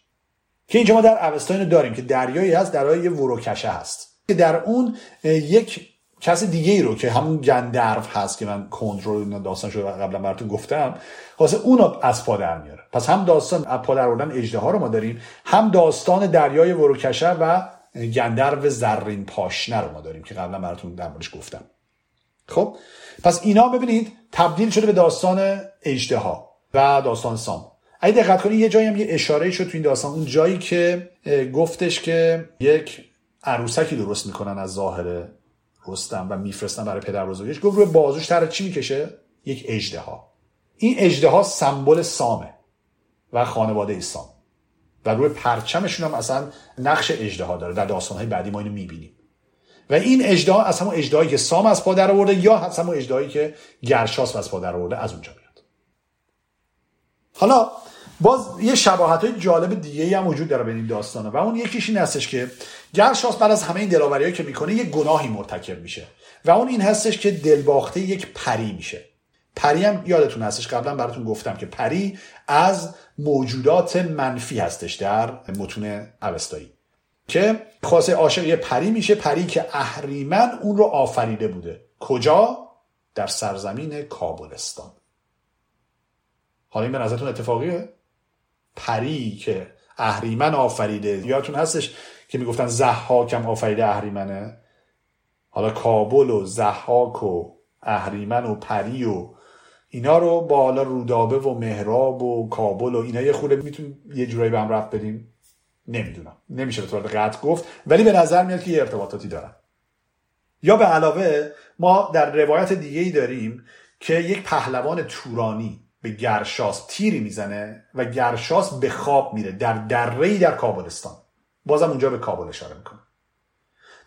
که اینجا ما در اوستا داریم که دریایی هست درای یه وروکشه هست. که در اون یک کس دیگه ای رو که همون گندرو هست که من کنترل داستان شده قبلا براتون گفتم واسه اون از پا در میاره. پس هم داستان از پا در آوردن اجده ها رو ما داریم هم داستان دریای وروکشه و گندرو زرین پاشنه رو ما داریم که قبلا براتون در گفتم. خب؟ پس اینا ببینید تبدیل شده به داستان اجده ها و داستان سام. اگه دقت کنید یه جایی هم یه اشاره شد تو این داستان. اون جایی که گفتش که یک عروسکی درست می‌کنن از ظاهر رستم و میفرستن برای پدر بزرگش گفت روی بازوش تر چی می‌کشه؟ یک اجده ها این اجده ها سمبل سامه و خانواده سام. و روی پرچمشون هم اصلا نقش اجده ها داره. در داستان های بعدی ما اینو می‌بینیم. و این اجده ها از همون اجده که سام از پادر آورده یا از همون اجده که گرشاس از پادر آورده از اونجا میاد. حالا باز یه شباهت های جالب دیگه هم وجود داره به این داستانه و اون یکیش این هستش که گرشاس بعد از همه این دلاوری که می‌کنه یه گناهی مرتکب میشه. و اون این هستش که دلباخته یک پری میشه. پری هم یادتون هستش قبلا براتون گفتم که پری از موجودات منفی هستش در متون اوستایی. که خاصه عاشق یه پری میشه پری که اهریمن اون رو آفریده بوده. کجا؟ در سرزمین کابلستان. حالا این به نظرتون اتفاقیه؟ پری که اهریمن آفریده. یادتون هستش که می‌گفتن زحاکم آفریده اهریمنه. حالا کابل و زحاک و اهریمن و پری و اینا رو با حالا رودابه و مهراب و کابل و اینا یه خورده میتون یه جورایی به هم رفت بدیم؟ نمی‌دونم. نمیشه به طور قطع گفت. ولی به نظر میاد که یه ارتباطاتی دارن. یا به علاوه ما در روایت دیگه ای داریم که یک پهلوان تورانی به گرشاس تیری می‌زنه و گرشاس به خواب میره در دره در کابلستان. بازم اونجا به کابل اشاره می‌کنه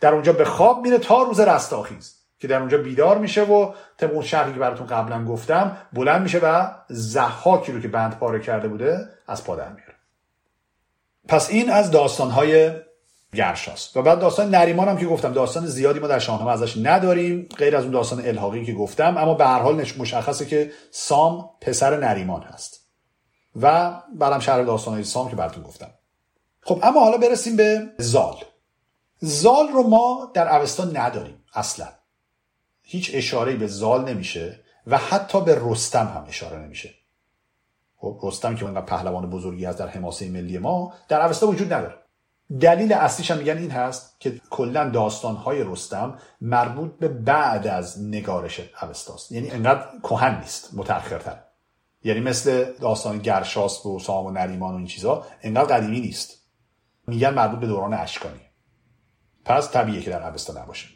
در اونجا به خواب میره تا روز رستاخیز که در اونجا بیدار میشه و طبق اون شرحی که براتون قبلا گفتم بلند میشه و زحاکی رو که بند پاره کرده بوده از پا میاره. پس این از داستانهای گرشاست. و بعد داستان نریمان هم که گفتم داستان زیادی ما در شاهنامه ازش نداریم غیر از اون داستان الحاقی که گفتم اما به هر حال مشخصه که سام پسر نریمان هست. و بعدم شهر داستان سام که براتون گفتم. خب اما حالا برسیم به زال. زال رو ما در اوستا نداریم اصلا. هیچ اشاره به زال نمیشه و حتی به رستم هم اشاره نمیشه. خب رستم که اونقدر پهلوان بزرگی از در حماسه ملی ما در اوستا وجود نداره. دلیل اصلیش هم میگن این هست که کلا داستانهای رستم مربوط به بعد از نگارش اوستاست یعنی انقدر کهن نیست متأخرتر. یعنی مثل داستان گرشاس و سام و نریمان و این چیزا انقدر قدیمی نیست. میگن مربوط به دوران اشکانی. پس طبیعیه که در اوستا نباشه.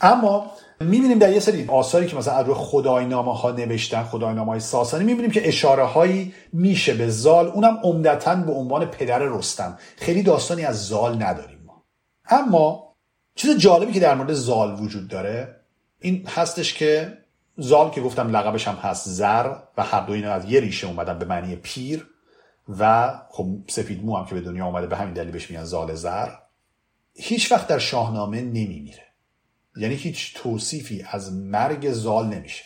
اما می‌بینیم در یه سری آثاری که مثلا از روی خداینامه ها نوشتن خداینامه های ساسانی می‌بینیم که اشاره هایی میشه به زال. اونم عمدتا به عنوان پدر رستم. خیلی داستانی از زال نداریم ما. اما چیز جالبی که در مورد زال وجود داره این هستش که زال که گفتم لقبش هم هست زر و هر دو اینا از یه ریشه اومدن به معنی پیر. و خب سفید مو هم که به دنیا اومده به همین دلیل بهش میگن زال زر هیچ وقت در شاهنامه نمیمیره. یعنی هیچ توصیفی از مرگ زال نمیشه.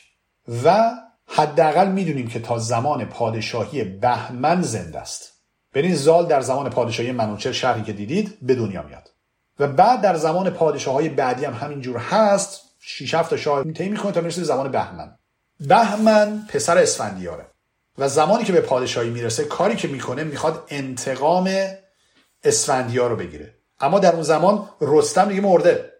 و حداقل می‌دونیم که تا زمان پادشاهی بهمن زنده است. ببین زال در زمان پادشاهی منوچر شهری که دیدید به دنیا میاد. و بعد در زمان پادشاه های بعدی هم همینجور هست شیش هفت شاه طی می‌کنه تا می‌رسه زمان بهمن. بهمن پسر اسفندیاره. و زمانی که به پادشاهی می‌رسه کاری که می‌کنه می‌خواد انتقام اسفندیار رو بگیره. اما در اون زمان رستم دیگه مرده.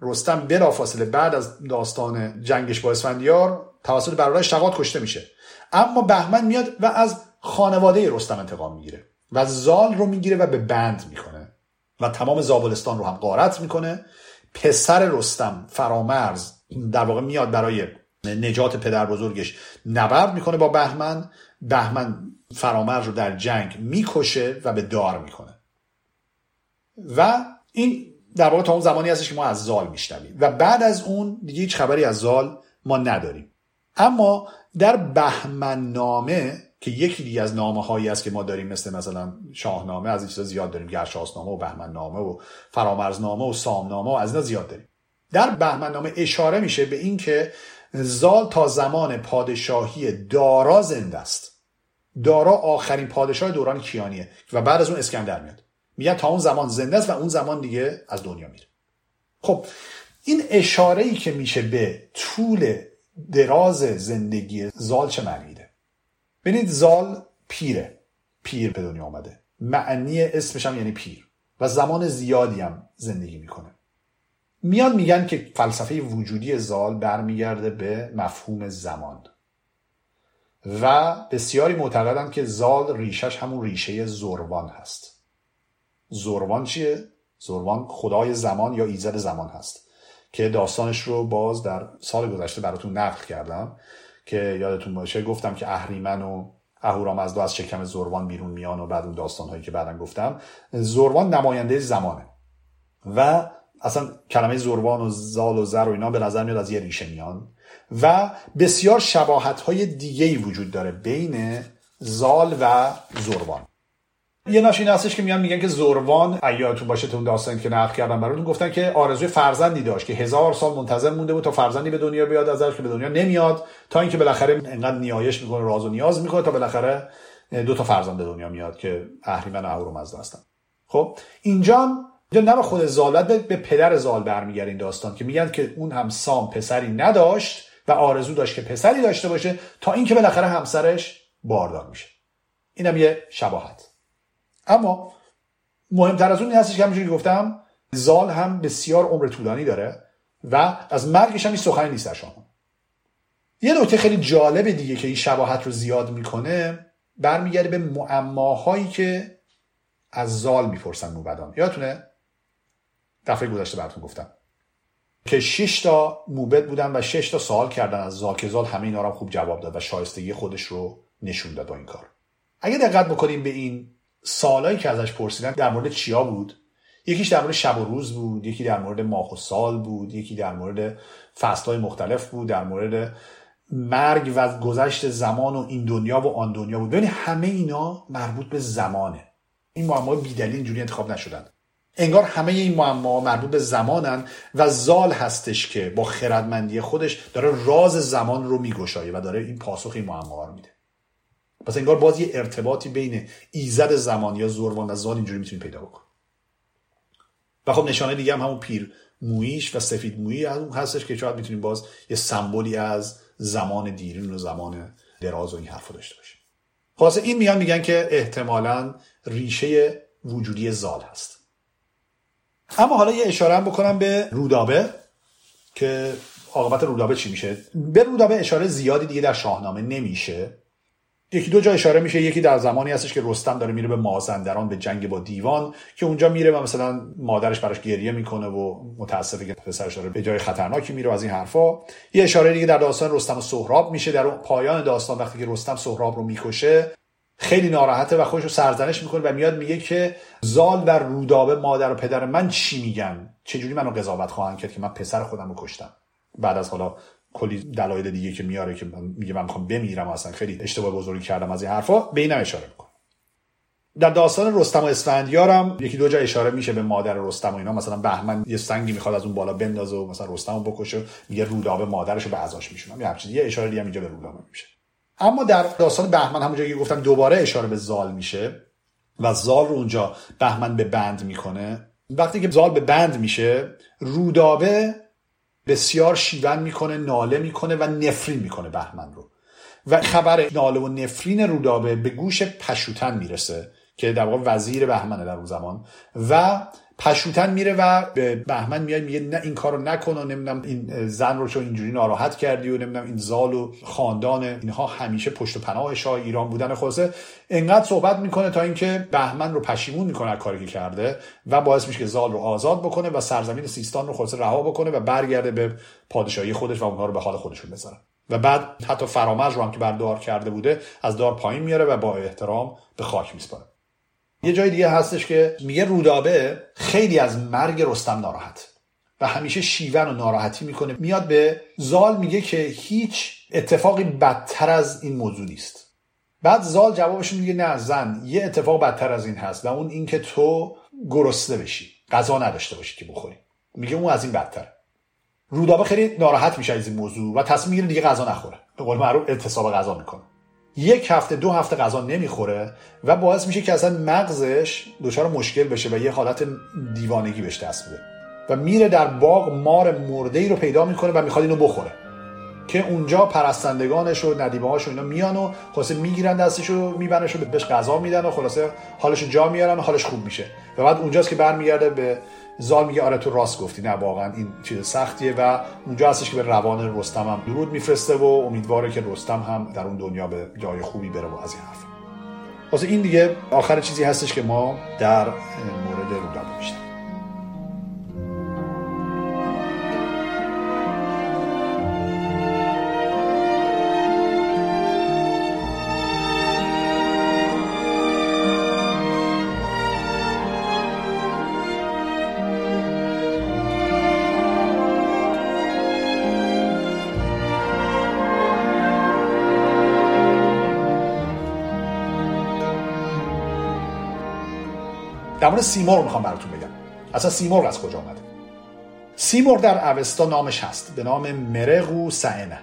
رستم بلافاصله بعد از داستان جنگش با اسفندیار توسط برادرش شقات کشته میشه. اما بهمن میاد و از خانواده رستم انتقام می‌گیره. و زال رو می‌گیره و به بند می‌کنه و تمام زابلستان رو هم غارت می‌کنه. پسر رستم فرامرز در واقع میاد برای نجات پدر بزرگش نبرد می‌کنه با بهمن. بهمن فرامرز رو در جنگ می‌کشه و به دار می‌کنه. و این در واقع تا اون زمانی هستش که ما از زال میشنویم. و بعد از اون دیگه هیچ خبری از زال ما نداریم. اما در بهمن نامه که یکی دیگه از نامه هایی است که ما داریم مثل مثلا شاهنامه از این چیزا زیاد داریم. گرشاس نامه و بهمن نامه و فرامرز نامه و سام نامه و از اینا زیاد داریم. در بهمن نامه اشاره میشه به اینکه زال تا زمان پادشاهی دارا زنده است. دارا آخرین پادشاه دوران کیانیه و بعد از اون اسکندر میاد. میگن تا اون زمان زنده است و اون زمان دیگه از دنیا میره. خب این اشاره ای که میشه به طول دراز زندگی زال چه معنی میده؟ ببینید زال پیره. پیر به دنیا آمده معنی اسمش هم یعنی پیر و زمان زیادی هم زندگی می‌کنه. میان میگن که فلسفه وجودی زال برمیگرده به مفهوم زمان. و بسیاری معتقدند که زال ریشش همون ریشه زروان هست. زروان چیه؟ زروان خدای زمان یا ایزد زمان هست. که داستانش رو باز در سال گذشته براتون نقل کردم. که یادتون باشه گفتم که اهریمن و اهورامزدا از شکم زروان بیرون میان و بعد اون داستان هایی که بعدا گفتم. زروان نماینده زمانه. و اصلا کلمه زروان و زال و زر و اینا به نظر میاد از یه ریشه میان. و بسیار شباهت های دیگه وجود داره بین زال و زروان یه ناشین هستش که میان میگن که زروان ایاتون باشه تو اون که نقل کردم براتون گفتن که آرزوی فرزندی داشت که هزار سال منتظر مونده بود تا فرزندی به دنیا بیاد ازش که به دنیا نمیاد تا اینکه بالاخره انقدر نیایش می‌کنه راز و نیاز می‌کنه تا بالاخره دو تا فرزند به دنیا میاد که اهریمن و اهورامزدا هستن. خب اینجا اینجا نه خود زالت به پدر زال برمیگرده این داستان که میگن که اون هم سام پسری نداشت و آرزو داشت که پسری داشته باشه تا اینکه بالاخره همسرش باردار میشه. اینم یه شباهت. اما مهمتر از اون این هستش که همونجوری گفتم زال هم بسیار عمر طولانی داره و از مرگش هم این سخنی نیست در شما یه نکته خیلی جالب دیگه که این شباهت رو زیاد می‌کنه برمیگرده به معماهایی که از زال می‌پرسن موبدان یادتونه؟ دفعه گذشته براتون گفتم. که 6 تا موبد بودن و 6 تا سوال کردن از زال که زال همه اینا رو خوب جواب داد و شایستگی خودش رو نشون داد با این کار. اگه دقت بکنیم به این سالایی که ازش پرسیدن در مورد چیا بود؟ یکیش در مورد شب و روز بود یکی در مورد ماه و سال بود یکی در مورد فصلهای مختلف بود در مورد مرگ و گذشت زمان و این دنیا و آن دنیا بود. ببینید همه اینا مربوط به زمانه. این معما بیدلیل اینجوری انتخاب نشدن. انگار همه این معما مربوط به زمانن و زال هستش که با خردمندی خودش داره راز زمان رو میگشایه و داره این پاسخ این معما رو میده. پس انگار باز یه ارتباطی بین ایزد زمان یا زروان و زال اینجوری می‌تونی پیدا بکن و خب نشانه دیگه هم همون پیر مویش و سفید مویی از اون هستش که شاید می‌تونیم باز یه سمبولی از زمان دیرین و زمان دراز و این حرف داشته باشه خلاصه این میان میگن که احتمالا ریشه وجودی زال هست. اما حالا یه اشاره بکنم به رودابه که عاقبت رودابه چی میشه؟ به رودابه اشاره زیادی دیگه در شاهنامه نمیشه. یکی دو جا اشاره میشه یکی در زمانی هستش که رستم داره میره به مازندران به جنگ با دیوان که اونجا میره و مثلا مادرش براش گریه می‌کنه و متاسفه که پسرش داره به جای خطرناکی میره از این حرفا. یه اشاره دیگه در داستان رستم و سهراب میشه در پایان داستان وقتی که رستم سهراب رو می‌کشه. خیلی ناراحته و خودش رو سرزنش می‌کنه و میاد میگه که زال و رودابه مادر و پدر من چی میگن؟ چجوری منو قضاوت خواهند کرد که من پسر خودم رو کشتم؟ بعد از حالا کلی دلایل دیگه که میاره که میگه من می‌خوام بمیرم اصلا خیلی اشتباه بزرگی کردم از این حرفا به اینم اشاره می‌کنه. در داستان رستم و اسفندیار هم یکی دو جا اشاره میشه به مادر رستم و اینا. مثلا بهمن یه سنگی می‌خواد از اون بالا بندازه و مثلا رستم رو بکشه میگه رودابه مادرش رو به عزاش میشونم. یه همچین یه اشاره دیگه اینجا به رودابه میشه. اما در داستان بهمن همونجا که گفتم دوباره اشاره به زال میشه و زال رو اونجا بهمن به بند می‌کنه. وقتی که زال به بند میشه رودابه بسیار شیون می‌کنه ناله می‌کنه و نفرین می‌کنه بهمن رو. و خبر ناله و نفرین رودابه به گوش پشوتن می‌رسه که در واقع وزیر بهمنه در اون زمان. و پشوتن میره و به بهمن میاد میگه نه این کارو نکن و نمی‌دونم این زن رو چون اینجوری ناراحت کردی و نمی‌دونم این زال و خاندان اینها همیشه پشت و پناه شاه ایران بودن. خلاصه انقدر صحبت می‌کنه تا اینکه بهمن رو پشیمون می‌کنه از کاری که کرده و باعث میشه که زال رو آزاد بکنه و سرزمین سیستان رو خلاصه رها بکنه و برگرده به پادشاهی خودش و اونها رو به حال خودشون بذاره. و بعد حتی فرامرز رو هم که بر کرده بوده از دار پایین میاره و با احترام به خاک میسپاره. یه جای دیگه هستش که میگه رودابه خیلی از مرگ رستم ناراحت. و همیشه شیون و ناراحتی می‌کنه. میاد به زال میگه که هیچ اتفاقی بدتر از این موضوع نیست. بعد زال جوابش میگه نه زن یه اتفاق بدتر از این هست و اون اینکه تو گرسنه بشی غذا نداشته باشی که بخوری. میگه اون از این بدتره. رودابه خیلی ناراحت میشه از این موضوع و تصمیم می‌گیره دیگه غذا نخوره. به قول معروف اعتصاب غذا می‌کنه. یک هفته دو هفته غذا نمی‌خوره و باعث میشه که اصلا مغزش دچار مشکل بشه و یه حالت دیوانگی بهش دست بده. و میره در باغ مار مرده ای رو پیدا می‌کنه و می‌خواد اینو بخوره. که اونجا پرستندگانش و ندیمه هاش و اینا میان و خلاصه می‌گیرن دستش رو میبنش و بهش غذا میدن و خلاصه حالش جا میارن و حالش خوب میشه. و بعد اونجاست که برمیگرده به زال میگه آره تو راست گفتی. نه واقعا این چیز سختیه و اونجا هستش که به روان رستم هم درود میفرسته و امیدواره که رستم هم در اون دنیا به جای خوبی بره و از این حرف. واسه این دیگه آخر چیزی هستش که ما در مورد رودابه بیشتر مورد سیمرغ می‌خوام براتون بگم. اصلا سیمرغ از کجا آمده سیمرغ در اوستا نامش هست به نام مرغو سعنه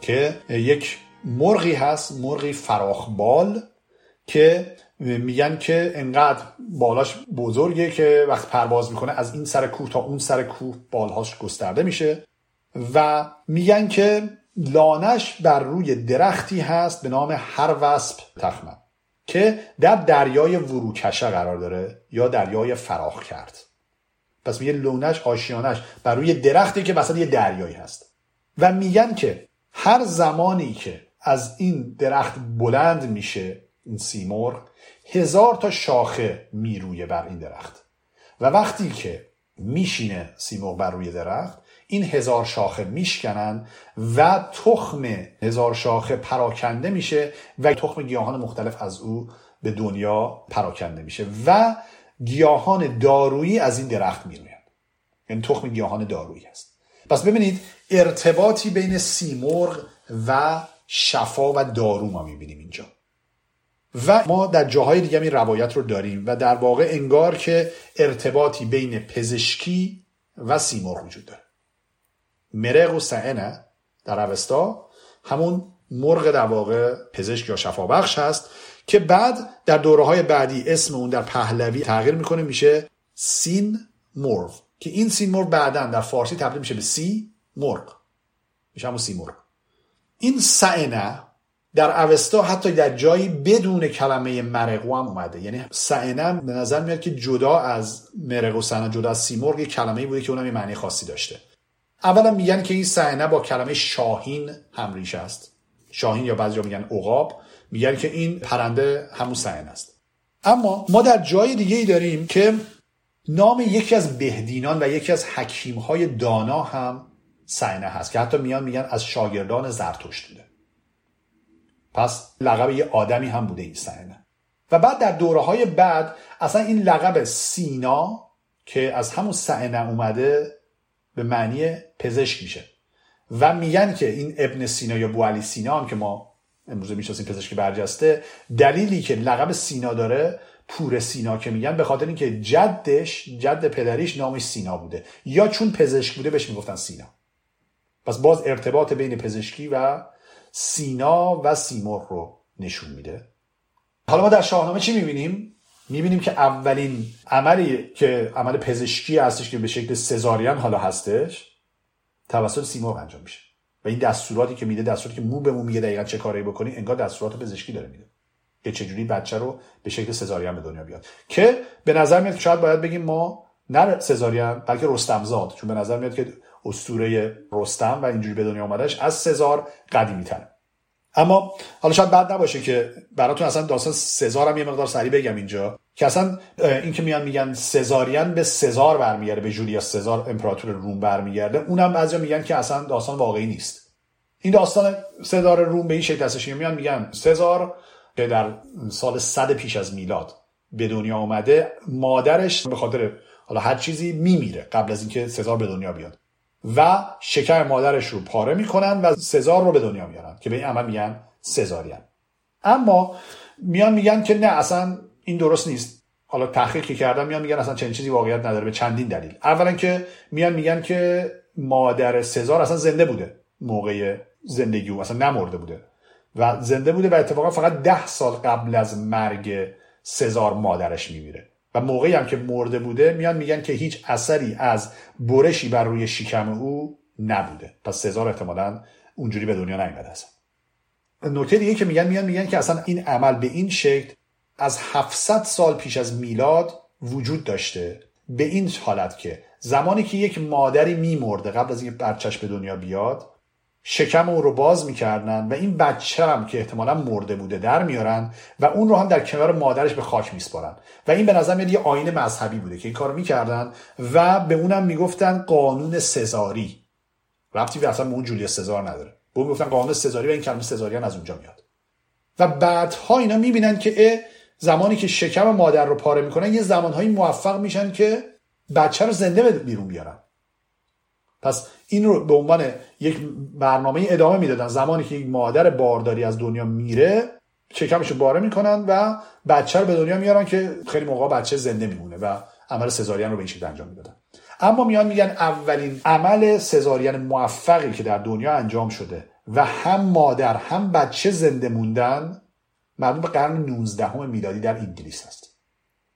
که یک مرغی هست مرغی فراخبال که میگن که انقدر بالاش بزرگه که وقت پرواز می‌کنه از این سر کوه تا اون سر کوه بالهاش گسترده میشه. و میگن که لانش بر روی درختی هست به نام هر وسب تخمه. که در دریای وروکشه قرار داره یا دریای فراخ کرد. پس میگه لونش آشیانش بر روی درختی که وسط یه دریایی هست. و میگن که هر زمانی که از این درخت بلند میشه این سیمرغ هزار تا شاخه میرویه بر این درخت. و وقتی که میشینه سیمرغ بر روی درخت این هزار شاخه میشکنن و تخم هزار شاخه پراکنده میشه و تخم گیاهان مختلف از او به دنیا پراکنده میشه و گیاهان دارویی از این درخت می‌روین یعنی تخم گیاهان دارویی هست. پس ببینید ارتباطی بین سیمرغ و شفا و دارو ما می‌بینیم اینجا. و ما در جاهای دیگه این روایت رو داریم و در واقع انگار که ارتباطی بین پزشکی و سیمرغ وجود داره. مرغ و سعنه در اوستا همون مرغ در واقع پزشک یا شفابخش هست که بعد در دوره های بعدی اسم اون در پهلوی تغییر می‌کنه میشه سین مرغ. که این سین مرغ بعدا در فارسی تبدیل میشه به سی مرغ. میشه همون سی مرغ. این سعنه در اوستا حتی در جایی بدون کلمه مرقو هم اومده. یعنی سعنه به نظر میاد که جدا از مرق و جدا از سیمرغ یه کلمه بوده که اونم یه معنی خاصی داشته. اولا میگن که این سعنه با کلمه شاهین هم ریشه است. شاهین یا بعضی میگن عقاب. میگن که این پرنده همون سعنه است. اما ما در جای دیگه ای داریم که نام یکی از بهدینان و یکی از حکیم های دانا هم سعنه هست که حتی میان میگن از شاگردان زرتشت بوده. پس لقب یه آدمی هم بوده این سعنه و بعد در دوره های بعد اصلا این لقب سینا که از همون سعنه اومده به معنی پزشک میشه. و میگن که این ابن سینا یا بوالی سینا هم که ما امروزه می‌شناسیم پزشک برجسته دلیلی که لقب سینا داره پور سینا که میگن به خاطر اینکه جدش جد پدریش نامش سینا بوده. یا چون پزشک بوده بهش می‌گفتن سینا. پس باز ارتباط بین پزشکی و سینا و سیمرغ رو نشون میده. حالا ما در شاهنامه چی می‌بینیم؟ می‌بینیم که اولین عملی که عمل پزشکی هستش که به شکل سزارین حالا هستش توسط سیمرغ انجام میشه. و این دستوراتی که میده دستوراتی که مو به مو میگه دقیقا چه کاری بکنی انگار دستورات پزشکی داره میده که چجوری بچه رو به شکل سزارین به دنیا بیاد. که به نظر میاد شاید باید بگیم ما نه سزارین بلکه رستمزاد. چون به نظر میاد که اسطوره رستم و اینجوری به دنیا اومدش از سزار قدیمی تره اما حالا شاید بد نباشه که براتون اصلا داستان سزار هم یه مقدار سریع بگم اینجا. که اصلا این که میان میگن سزاریان به سزار برمیگرده به جولیاس سزار امپراتور روم برمیگرده اونم بعضیا میگن که اصلا داستان واقعی نیست. این داستان سزار روم به این شکل هستش میان میگن سزار که در سال 100 پیش از میلاد به دنیا آمده مادرش به خاطر حالا هر چیزی میمیره قبل از اینکه سزار به دنیا بیاد. و شکر مادرش رو پاره می‌کنن و سزار رو به دنیا میارن که به این عمل میگن سزارین. اما میان میگن که نه اصلا این درست نیست. حالا تحقیق که کردم میان میگن اصلا چنین چیزی واقعیت نداره به چندین دلیل. اولا که میان میگن که مادر سزار اصلا زنده بوده. موقع زندگی او اصلا نمرده بوده. و زنده بوده و اتفاقا فقط ده سال قبل از مرگ سزار مادرش میمیره. و موقعی هم که مرده بوده میان میگن که هیچ اثری از برشی بر روی شکم او نبوده. پس سزار احتمالا اونجوری به دنیا نیومده اصلا. نکته دیگه که میگن میان میگن که اصلا این عمل به این شکل از 700 سال پیش از میلاد وجود داشته. به این حالت که زمانی که یک مادری میمرده قبل از اینکه بچهش به دنیا بیاد شکم او رو باز می‌کردن و این بچه هم که احتمالا مرده بوده در میارن و اون رو هم در کنار مادرش به خاک میسپارن. و این به نظر یه آین مذهبی بوده که این کارو می‌کردن و به اونم می‌گفتن قانون سزاری. ربطی به اصلا به اون جولیه سزار نداره. به اون می‌گفتن قانون سزاری و این کلمه سزاریان از اونجا میاد. و بعدها اینا می‌بینن که زمانی که شکم مادر رو پاره می‌کنن یه زمانهایی موفق میشن که بچه رو زنده بیرون بیارن. پس این رو به عنوان یک برنامه ادامه می‌دادن. زمانی که یک مادر بارداری از دنیا میره شکمش رو باره می‌کنن و بچه رو به دنیا میارن که خیلی موقع بچه زنده میمونه و عمل سزارین رو به این شکل انجام می‌دادن. اما میان میگن اولین عمل سزارین موفقی که در دنیا انجام شده و هم مادر هم بچه زنده موندن مربوط به قرن 19 میلادی در انگلیس هست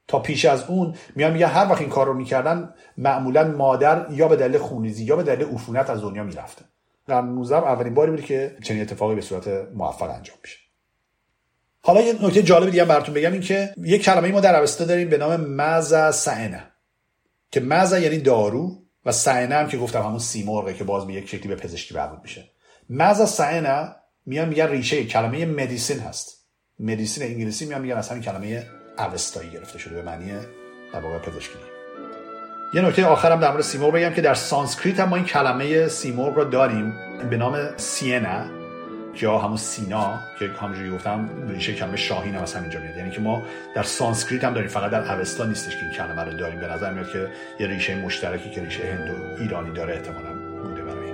تا پیش از اون میان میگن هر وقت این کار رو می‌کردن معمولا مادر یا به دلیل خونریزی یا به دلیل عفونت از دنیا می‌رفته در 19 اولین باری بود که چنین اتفاقی به صورت موفق انجام میشه. حالا یه نکته جالب دیگه براتون بگم این که یه کلمه ما در اوستا داریم به نام مزا سعنه. که مزا یعنی دارو و سعنه هم که گفتم همون سیمرغه که باز به یک شکلی به پزشکی مربوط میشه. مزا سعنه میان میگن ریشه کلمه مدیسین هست. مدیسین انگلیسی میان میگن از همین کلمه اوستایی گرفته شده به معنی در واقع پزشکی. یه نکته آخرم در مورد سیمرغ بگم که در سانسکریت هم ما این کلمه سیمرغ رو داریم. به نام سینا یا همون سینا که همونجوری گفتم ریشه کلمه شاهین هم از همینجا میاد. یعنی که ما در سانسکریت هم داریم فقط در اوستا نیستش که این کلمه رو داریم. به نظر میاد که یه ریشه مشترکی که ریشه هندو ایرانی داره احتمالاً بوده برای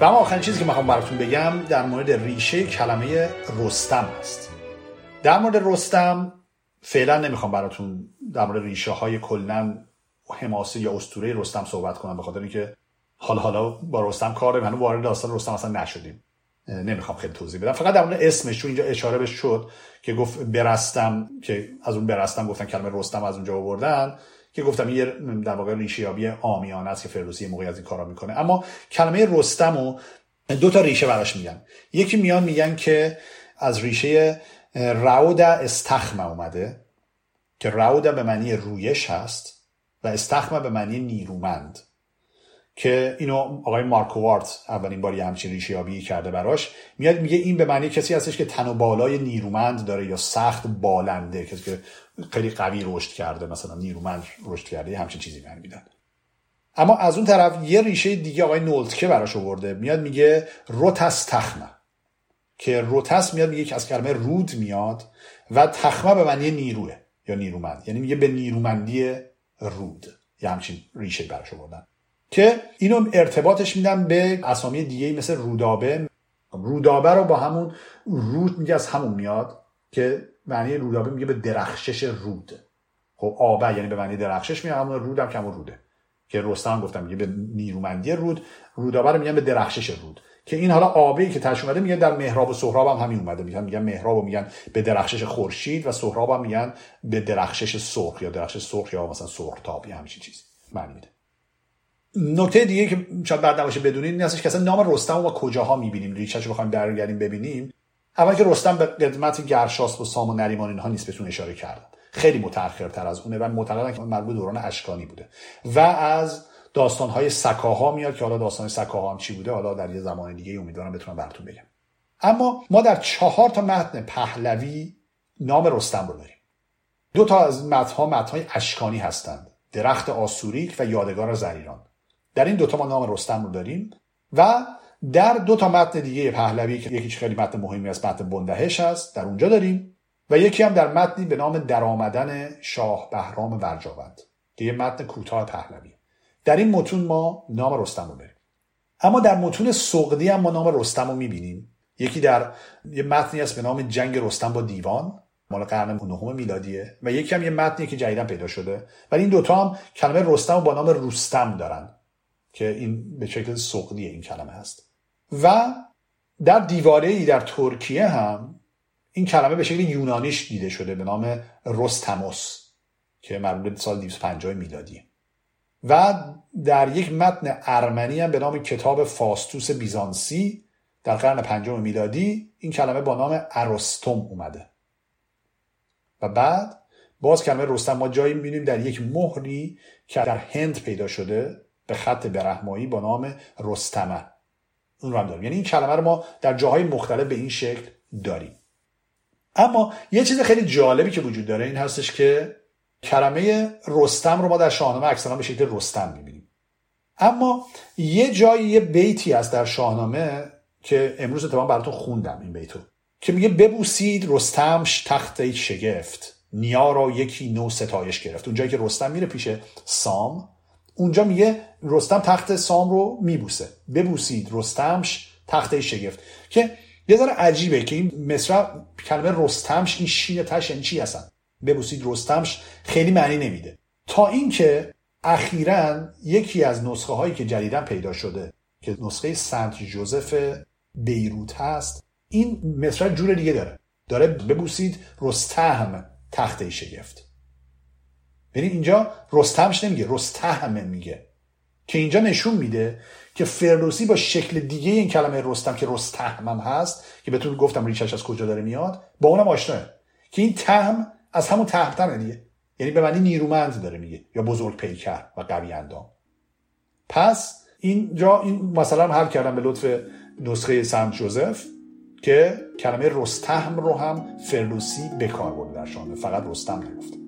و اما آخرین چیزی که می‌خوام براتون بگم در مورد ریشه کلمه رستم هست در مورد رستم فعلا نمی‌خوام براتون در مورد ریشه های کلن حماسه یا اسطوره رستم صحبت کنم به خاطر اینکه حالا حالا با رستم کار هنوز وارد داستان رستم اصلا نشدیم. نمی‌خوام خیلی توضیح بدم. فقط در مورد اسمش چون اینجا اشاره بهش شد که گفت برستم که از اون برستم گفتن کلمه رستم از اونجا آوردن که گفتم یه در واقع ریشه یابی آمیانه است که فردوسی موقعی از این کارا می‌کنه. اما کلمه رستم و دو تا ریشه براش میگن. یکی میان میگن که از ریشه رعود استخمه اومده که رعود به معنی رویش هست و استخمه به معنی نیرومند. که اینو آقای مارکوارت اولین بار یه همچین ریشه یابی کرده براش میاد میگه این به معنی کسی هستش که تن و بالای نیرومند داره یا سخت بالنده کسی که خیلی قوی رشد کرده مثلا نیرومند رشد کرده همچین چیزی معنی میدن اما از اون طرف یه ریشه دیگه آقای نولتکه براش آورده میاد میگه روتس تخمه که روتس میاد میگه که از کلمه رود میاد و تخمه به معنی نیروه یا نیرومند یعنی میگه به نیرومندی رود یه همچین ریشه براش آوردن. که اینو ارتباطش میدم به اسامی دیگه مثل رودابه. رودابه رو با همون رود میگه از همون میاد که معنی رودابه میگه به درخشش رود. خب آبه یعنی به معنی درخشش میاد همون رود هم که روده. که رستم گفتم میگه به نیرومندی رود. رودابه رو میگن به درخشش رود. که این حالا آبی که ترش اومده میگه در مهراب و سهراب هم همین اومده. میگن میگن مهراب میگن به درخشش خورشید و سهراب هم میگن به درخشش سرخ یا درخشش سرخ یا مثلا سرخ یا همچین چیزی معنی میده. نکته دیگه که شاید بعد نباشه بدونید این هستش که اصلا نام رستم و کجاها می‌بینیم؟ ریچش رو بخوایم برگردیم ببینیم. اول که رستم به قدمت گرشاس و سام و نریمان اینها بهتون اشاره کردن خیلی متأخرتر از اونه و معتقدن که مربوط دوران اشکانی بوده. و از داستانهای سکاها میاد که حالا داستان سکاها هم چی بوده؟ حالا در یه زمان دیگه امیدوارم بتونم براتون بگم. اما ما در چهار تا متن پهلوی نام رستم رو داریم. دو تا از متنها متنهای اشکانی هستند. درخت آسوریک و یادگار زریران. در این دوتا ما نام رستم رو داریم و در دو تا متن دیگه پهلوی که یکیش خیلی متن مهمی از متن بندهش هست در اونجا داریم و یکی هم در متنی به نام درآمدن شاه بهرام ورجاوند که یه متن کوتاه پهلوی. در این متون ما نام رستم رو داریم. اما در متون سقدی هم ما نام رستم رو می‌بینیم. یکی در یه متنی است به نام جنگ رستم با دیوان مال قرن نهم میلادیه و یکی هم یه متنی که جدیدا پیدا شده. ولی این دوتا هم کلمه رستم رو با نام روستم دارن. که این به شکل سقلی این کلمه هست. و در دیواره ای در ترکیه هم این کلمه به شکل یونانیش دیده شده به نام رستموس که مربوط به سال 250 میلادی. و در یک متن ارمنی هم به نام کتاب فاستوس بیزانسی در قرن پنجم میلادی این کلمه با نام ارستم اومده. و بعد باز کلمه رستم ما جایی می‌بینیم در یک مهری که در هند پیدا شده به خط برهمایی با نام رستمه اون رو هم داریم. یعنی این کلمه رو ما در جاهای مختلف به این شکل داریم. اما یه چیز خیلی جالبی که وجود داره این هستش که کلمه رستم رو ما در شاهنامه اکثرا به شکل رستم می‌بینیم. اما یه جایی یه بیتی هست در شاهنامه که امروز اتفاقا براتون خوندم این بیتو که میگه ببوسید رستمش تخت شگفت نیا را یکی نو ستایش گرفت. اونجایی که رستم میره پیش سام اونجا میگه رستم تخت سام رو میبوسه. ببوسید رستمش تخت شگفت. که یه ذره عجیبه که این مصر کلمه رستمش این شین تش یعنی چی هستن؟ ببوسید رستمش خیلی معنی نمیده. تا اینکه اخیرا یکی از نسخه هایی که جدیدا پیدا شده که نسخه سنت جوزف بیروت هست این مصر جور دیگه داره. داره ببوسید رستم تخت شگفت. یعنی اینجا رستمش نمیگه رستهم میگه. که اینجا نشون میده که فردوسی با شکل دیگه این کلمه رستم که رستهم هست که بهتون گفتم ریشش از کجا داره میاد با اونم آشناه که این تهم از همون تهمتن دیگه. یعنی به معنی نیرومند داره میگه یا بزرگ پیکر و قوی اندام. پس اینجا این مثلا حل کردم به لطف نسخه سنت جوزف که کلمه رستهم رو هم فردوسی به کار برده در شانه فقط رستم نگفته.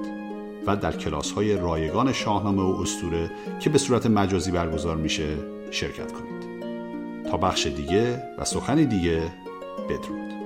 و در کلاس های رایگان شاهنامه و استوره که به صورت مجازی برگزار میشه شرکت کنید. تا بخش دیگه و سخنی دیگه بدرود.